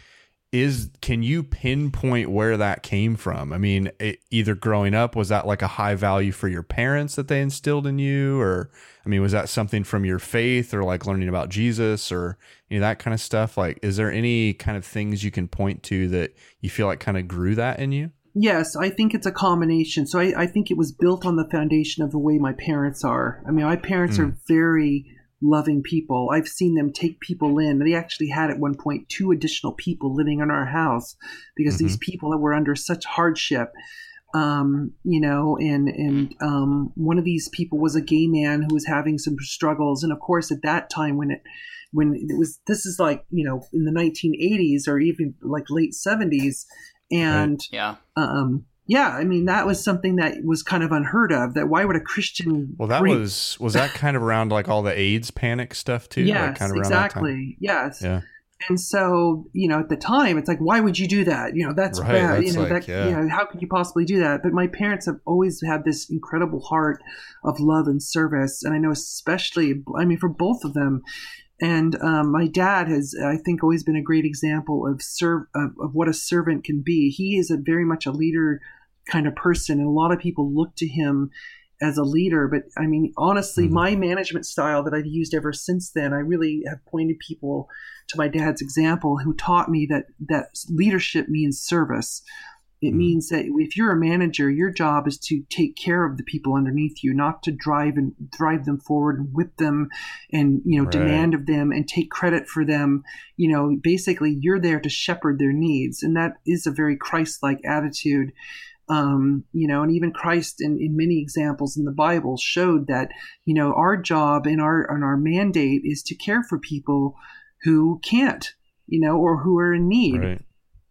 is can you pinpoint where that came from? I mean, it, either growing up, was that like a high value for your parents that they instilled in you, or I mean, was that something from your faith, or like learning about Jesus, or you know that kind of stuff? Like, is there any kind of things you can point to that you feel like kind of grew that in you? yes i think it's a combination so I, I think it was built on the foundation of the way my parents are i mean my parents are mm. very loving people. I've seen them take people in. They actually had at one point two additional people living in our house because these people that were under such hardship um, you know, and and um, one of these people was a gay man who was having some struggles, and of course, at that time when it when it was this is like you know in the 1980s or even like late 70s, and Yeah. um, yeah, I mean that was something that was kind of unheard of. That why would a Christian? Well, that was was that kind of around like all the AIDS panic stuff too. yes, like kind of around that time? exactly, yes. Yeah. And so, you know, at the time, it's like, why would you do that? You know, that's Right, bad. that's you know, like, that, yeah. you know, how could you possibly do that? But my parents have always had this incredible heart of love and service, and I know especially, I mean, for both of them. And um, my dad has, I think, always been a great example of serve of, of what a servant can be. He is a very much a leader kind of person, and a lot of people look to him as a leader. But I mean, honestly, Mhm. my management style that I've used ever since then, I really have pointed people to my dad's example, who taught me that that leadership means service. It Mhm. means that if you're a manager, your job is to take care of the people underneath you, not to drive and drive them forward and whip them and, you know, Right. demand of them and take credit for them. You know, basically you're there to shepherd their needs. And that is a very Christ-like attitude. Um, you know, and even Christ in, in many examples in the Bible showed that, you know, our job and our and our mandate is to care for people who can't, you know, or who are in need. Right.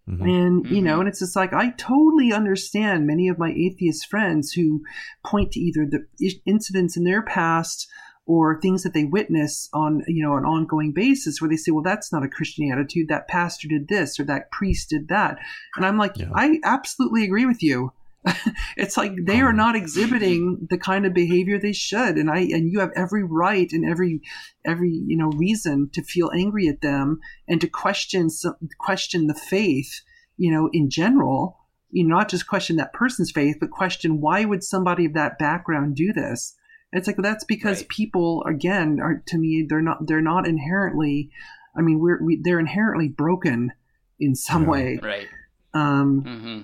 Mhm. And, you know, Mhm. and it's just like, I totally understand many of my atheist friends who point to either the incidents in their past or things that they witness on, you know, an ongoing basis where they say, well, that's not a Christian attitude. That pastor did this or that priest did that. And I'm like, Yeah. I absolutely agree with you. it's like they are Um, not exhibiting the kind of behavior they should and i and you have every right and every every you know reason to feel angry at them and to question some, question the faith you know in general you know not just question that person's faith but question why would somebody of that background do this it's like that's because Right. people again are to me they're not they're not inherently i mean we're we, they're inherently broken in some Yeah. way Right. um hmm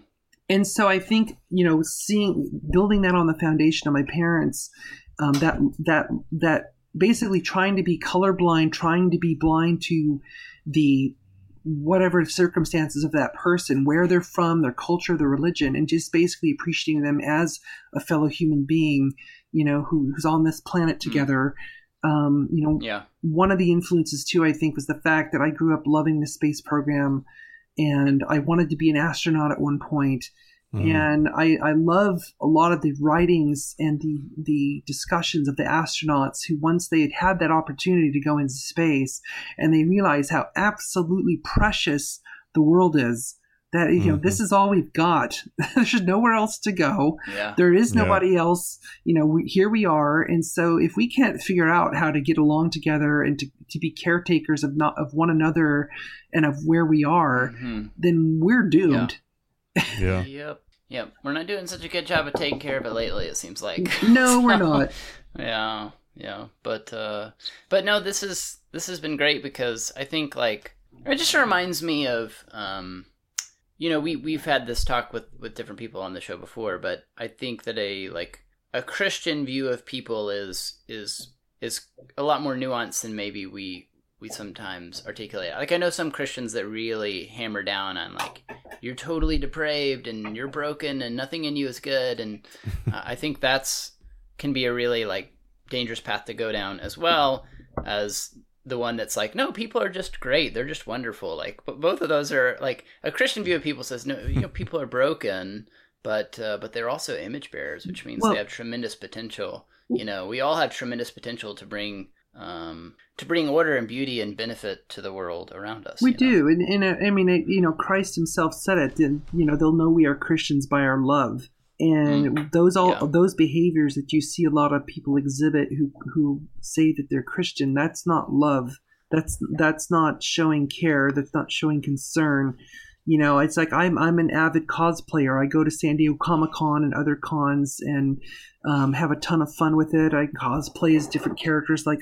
and so I think you know, seeing building that on the foundation of my parents, um, that that that basically trying to be colorblind, trying to be blind to the whatever circumstances of that person, where they're from, their culture, their religion, and just basically appreciating them as a fellow human being, you know, who, who's on this planet together. Um, you know, Yeah. one of the influences too, I think, was the fact that I grew up loving the space program, and I wanted to be an astronaut at one point. Mhm. And I, I love a lot of the writings and the the discussions of the astronauts who once they had had that opportunity to go into space and they realize how absolutely precious the world is. That you know, Mhm. this is all we've got. There's nowhere else to go Yeah. there is Yeah. nobody else you know we, here we are and so if we can't figure out how to get along together and to, to be caretakers of not of one another and of where we are Mhm. then we're doomed Yeah. Yep. Yep. We're not doing such a good job of taking care of it lately. It seems like. no we're not yeah yeah but uh but no this is this has been great because i think like it just reminds me of um you know we we've had this talk with with different people on the show before but i think that a like a christian view of people is is is a lot more nuanced than maybe we we sometimes articulate. Like i know some christians that really hammer down on like you're totally depraved and you're broken and nothing in you is good and uh, i think that's can be a really like dangerous path to go down as well as the one that's like no people are just great. They're just wonderful. Like but both of those are like a christian view of people says no you know people are broken but uh, but they're also image bearers which means Well- they have tremendous potential. You know we all have tremendous potential to bring um to bring order and beauty and benefit to the world around us we you know? do and, and uh, i mean it, you know christ himself said it and, you know they'll know we are christians by our love and those all Yeah. those behaviors that you see a lot of people exhibit who who say that they're christian that's not love. That's that's not showing care. That's not showing concern. You know it's like i'm i'm an avid cosplayer. I go to san diego comic-con and other cons and um, have a ton of fun with it. I cosplay as different characters like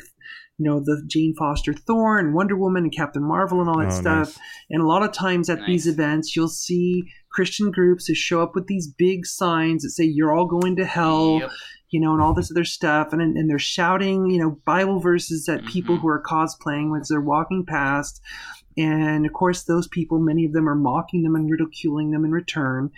you know the jane foster thor and wonder woman and captain marvel and all that Oh, stuff. nice. and a lot of times at these events you'll see christian groups who show up with these big signs that say you're all going to hell Yep. you know, and all this other stuff, and and they're shouting, you know, Bible verses at people Mhm. who are cosplaying as they're walking past, and of course, those people, many of them are mocking them and ridiculing them in return.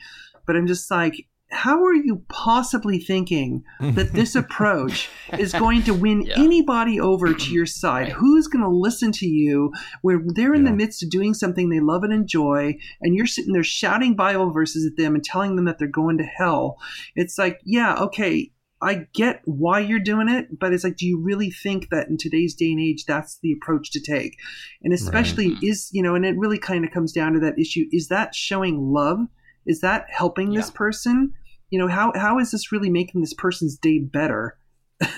But I'm just like, how are you possibly thinking that this approach is going to win Yeah. anybody over to your side? Right. Who's going to listen to you where they're in the midst of doing something they love and enjoy, and you're sitting there shouting Bible verses at them and telling them that they're going to hell? It's like, yeah, okay, I get why you're doing it, but it's like, do you really think that in today's day and age, that's the approach to take? And especially Right. is, you know, and it really kind of comes down to that issue is that showing love? Is that helping this person? You know, how, how is this really making this person's day better? and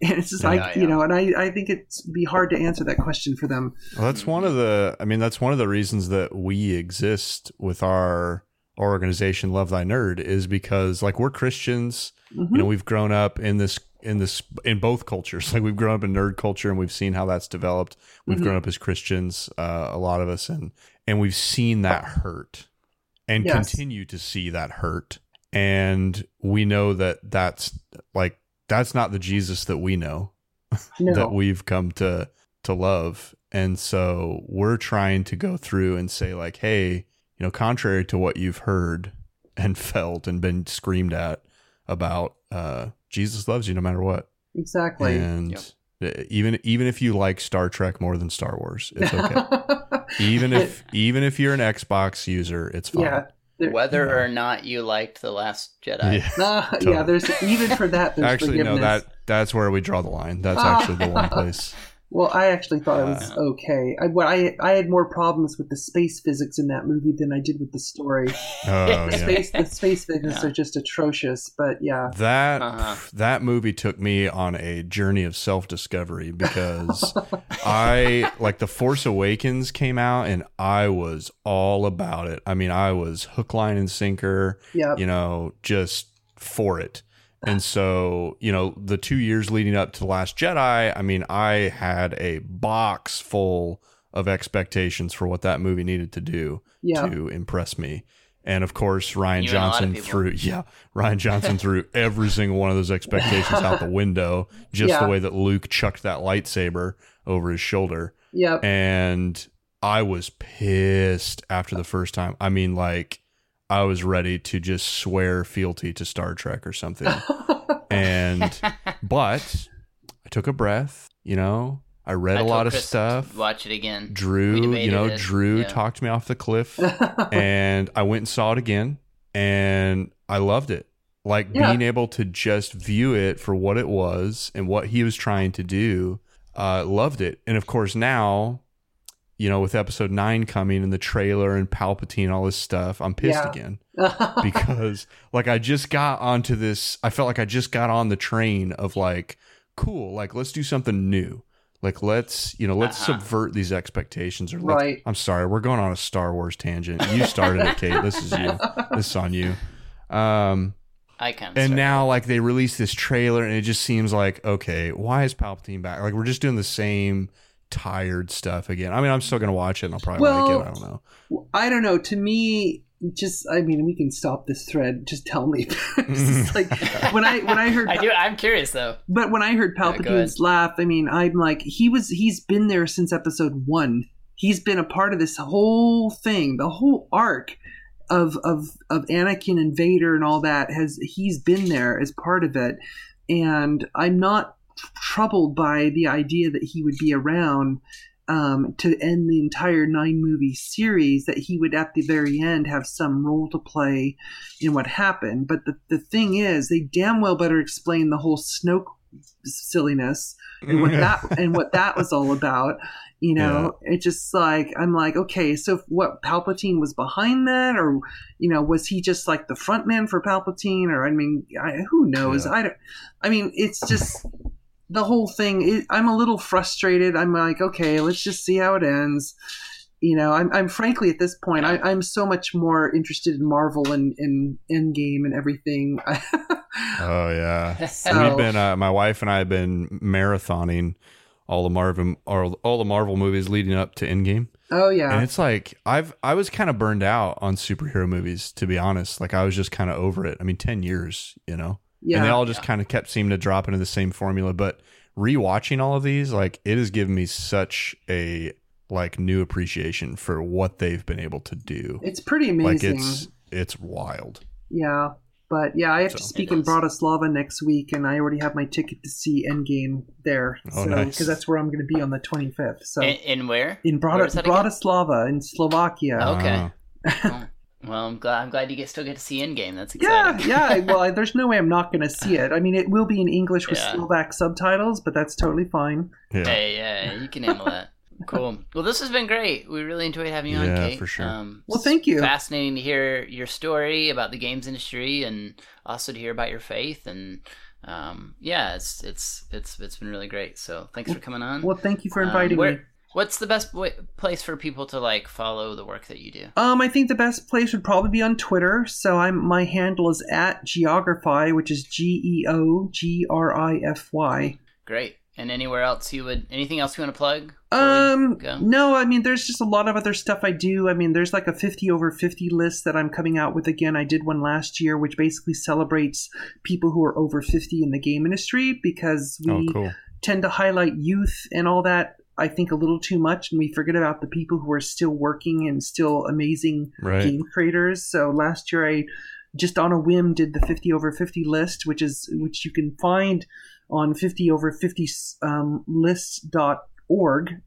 it's just Yeah, like, you know, and I, I think it's be hard to answer that question for them. Well, that's one of the. I mean, that's one of the reasons that we exist with our organization, Love Thy Nerd, is because like we're Christians. Mhm. You know, we've grown up in this in this in both cultures. Like we've grown up in nerd culture, and we've seen how that's developed. We've Mhm. grown up as Christians, uh, a lot of us, and and we've seen that hurt. and Yes. continue to see that hurt. And we know that that's like that's not the Jesus that we know No. that we've come to to love. And so we're trying to go through and say like, hey, you know, contrary to what you've heard and felt and been screamed at about, uh, Jesus loves you no matter what. exactly. And uh, even even if you like Star Trek more than Star Wars, it's okay. even if even if you're an Xbox user, it's fine. yeah. There- Whether Yeah. or not you liked the Last Jedi. Yeah. Uh, Totally. Yeah, there's even for that. There's Actually, no that that's where we draw the line. That's actually the one place. Well, I actually thought it was Uh, okay. I, what I I had more problems with the space physics in that movie than I did with the story. Oh The yeah. space the space physics Yeah. are just atrocious. But yeah, That Uh-huh. that movie took me on a journey of self discovery because I like the Force Awakens came out and I was all about it. I mean, I was hook, line, and sinker. yeah, You know, just for it. And so, you know, the two years leading up to The Last Jedi, I mean, I had a box full of expectations for what that movie needed to do yeah. to impress me. And of course, Ryan You and a lot of Johnson threw yeah, Rian Johnson threw every single one of those expectations out the window, just Yeah. the way that Luke chucked that lightsaber over his shoulder. Yep. And I was pissed after the first time. I mean, like I was ready to just swear fealty to Star Trek or something. and but I took a breath, you know. I read I a lot of Chris stuff. Watch it again. Drew, you know, it. Drew Yeah. talked me off the cliff and I went and saw it again and I loved it. Like Yeah. being able to just view it for what it was and what he was trying to do. Uh, loved it. And of course, now, you know, with episode nine coming and the trailer and Palpatine, all this stuff, I'm pissed Yeah. again because like I just got onto this. I felt like I just got on the train of like, cool, like let's do something new. Like let's you know let's Uh-huh. subvert these expectations. Or Right. I'm sorry, we're going on a Star Wars tangent. You started it, Kate. This is you. This is on you. Um, I kind of. and now like they release this trailer and it just seems like okay, why is Palpatine back? Like we're just doing the same tired stuff again. I mean, I'm still gonna watch it and I'll probably Well, like it. I don't know. I don't know. To me, just I mean, we can stop this thread. Just tell me. Just like when I when I heard I do. I'm curious though. But when I heard Yeah. Palpatine's laugh, I mean, I'm like, he was, he's been there since episode one. He's been a part of this whole thing, the whole arc of of of Anakin and Vader and all that has he's been there as part of it, and I'm not troubled by the idea that he would be around um, to end the entire nine movie series. That he would at the very end have some role to play in what happened. But the the thing is, they damn well better explain the whole Snoke silliness and what that and what that was all about. You know, it's just like I'm like, okay, so what Palpatine was behind that, or you know, was he just like the front man for Palpatine, or I mean, I, who knows? Yeah. I don't. I mean, it's just the whole thing. It, I'm a little frustrated. I'm like, okay, let's just see how it ends. You know, I'm, I'm frankly at this point, I, I'm so much more interested in Marvel and, and Endgame and everything. Oh yeah. So- We've been uh, my wife and I have been marathoning all the Marvel all, all the Marvel movies leading up to Endgame. oh yeah And it's like I've I was kind of burned out on superhero movies to be honest. Like I was just kind of over it. I mean 10 years, you know. Yeah. and they all just kind of kept seeming to drop into the same formula, but rewatching all of these like it has given me such a like new appreciation for what they've been able to do. it's pretty amazing. Like amazing. it's it's wild. Yeah, but yeah, I have to speak in. Bratislava next week, and I already have my ticket to see Endgame there. Oh, so nice. because that's where I'm going to be on the 25th. So In, in where? in Where Brat- is that again? Bratislava in Slovakia. Oh, Okay. Uh, Oh, well, I'm glad. I'm glad you get still get to see Endgame. That's Yeah, exciting. yeah. Yeah. Well, I- there's no way I'm not going to see it. I mean, it will be in English with Yeah. Slovak subtitles, but that's totally fine. yeah. Hey, yeah, you can handle that. Cool. Well, this has been great. We really enjoyed having you on, Yeah, Kate. for sure. Um, Well, thank you. Fascinating to hear your story about the games industry, and also to hear about your faith. And um, yeah, it's it's it's it's been really great. So thanks for coming on. Well, thank you for Um, inviting where- me. What's the best way, place for people to like follow the work that you do? Um, I think the best place would probably be on Twitter. So I'm my handle is at Geogrify, which is G E O G R I F Y. Great. and anywhere else you would anything else you want to plug? Um, no, I mean, there's just a lot of other stuff I do. I mean, there's like a 50 over 50 list that I'm coming out with again. I did one last year, which basically celebrates people who are over 50 in the game industry because we Oh, cool. tend to highlight youth and all that. I think a little too much, and we forget about the people who are still working and still amazing Right. game creators. So last year, I just on a whim did the 50 over 50 list, which is which you can find on 50 over 50 um, lists.org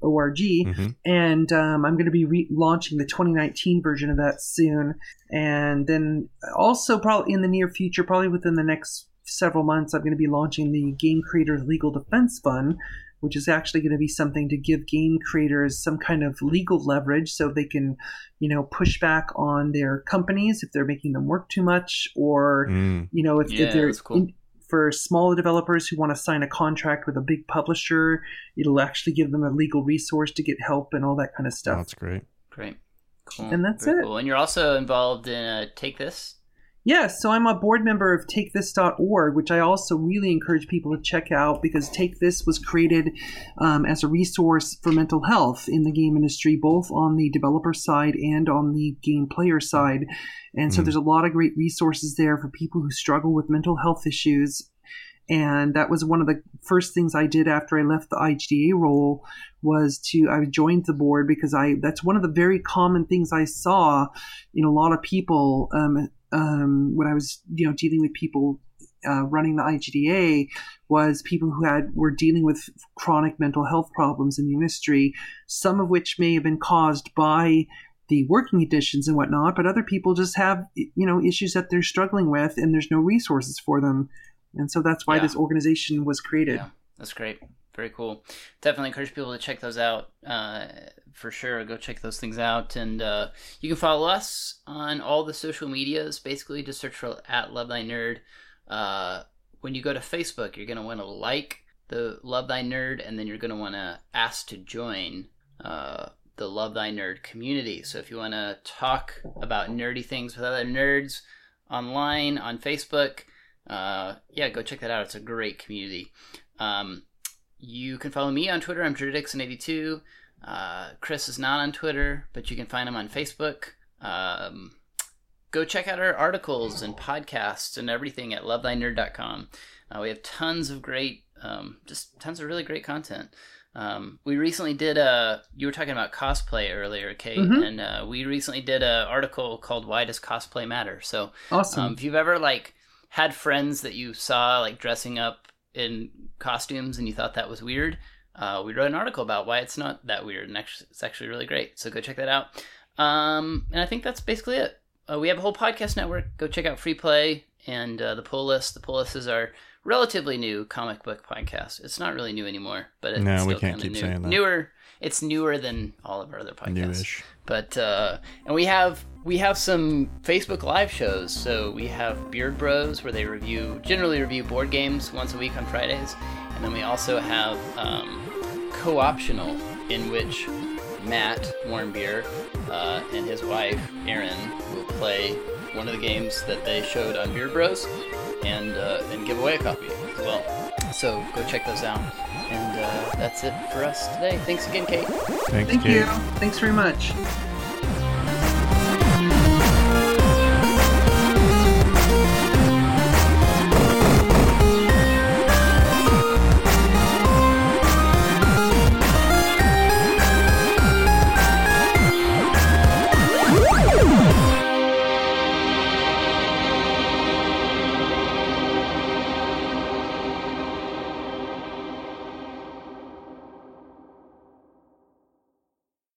org Mhm. and um, i'm going to be re- launching the 2019 version of that soon and then also probably in the near future probably within the next several months i'm going to be launching the game creators legal defense fund which is actually going to be something to give game creators some kind of legal leverage so they can you know push back on their companies if they're making them work too much or Mm. you know if, Yeah, if they're cool. in, for smaller developers who want to sign a contract with a big publisher it'll actually give them a legal resource to get help and all that kind of stuff That's great. Great. Cool. And that's Very it. Cool. And you're also involved in uh, Take This. Yes, so I'm a board member of TakeThis.org, which I also really encourage people to check out because Take This was created um, as a resource for mental health in the game industry, both on the developer side and on the game player side. And so Mm. there's a lot of great resources there for people who struggle with mental health issues. And that was one of the first things I did after I left the IGDA role was to I joined the board because I that's one of the very common things I saw in a lot of people um, um, when I was you know dealing with people uh, running the IGDA was people who had were dealing with chronic mental health problems in the industry, some of which may have been caused by the working conditions and whatnot, but other people just have you know issues that they're struggling with, and there's no resources for them, and so that's why Yeah. this organization was created. Yeah, that's great. Very cool. Definitely encourage people to check those out. Uh, for sure, go check those things out, and uh, you can follow us on all the social medias. Basically, just search for at Love Thy Nerd. Uh, when you go to Facebook, you're gonna want to like the Love Thy Nerd, and then you're gonna want to ask to join uh, the Love Thy Nerd community. So if you want to talk about nerdy things with other nerds online on Facebook, uh, yeah, go check that out. It's a great community. Um, you can follow me on Twitter. I'm Drewdixon82. Uh, Chris is not on Twitter, but you can find him on Facebook. Um, go check out our articles and podcasts and everything at lovethynerd.com. Uh, we have tons of great, um, just tons of really great content. Um, we recently did a. You were talking about cosplay earlier, Kate, Mhm. and uh, we recently did an article called "Why Does Cosplay Matter?" So Awesome. um, if you've ever like had friends that you saw like dressing up in costumes and you thought that was weird, uh, we wrote an article about why it's not that weird, and actually, it's actually really great. So go check that out. Um, and I think that's basically it. Uh, we have a whole podcast network. Go check out Free Play and uh, the Pull List. The Pull List is our relatively new comic book podcast. It's not really new anymore, but it's No, we can't keep new. saying that. Newer. It's newer than all of our other podcasts Newish. but uh, and we have we have some Facebook live shows. So we have Beard Bros where they review generally review board games once a week on Fridays, and then we also have um, Co-optional in which Matt Warnbeer uh, and his wife Erin will play one of the games that they showed on Beer Bros and uh, and give away a copy as well. So go check those out. And uh, that's it for us today. Thanks again, Kate. Thanks, Thank Kate. you. Thanks very much.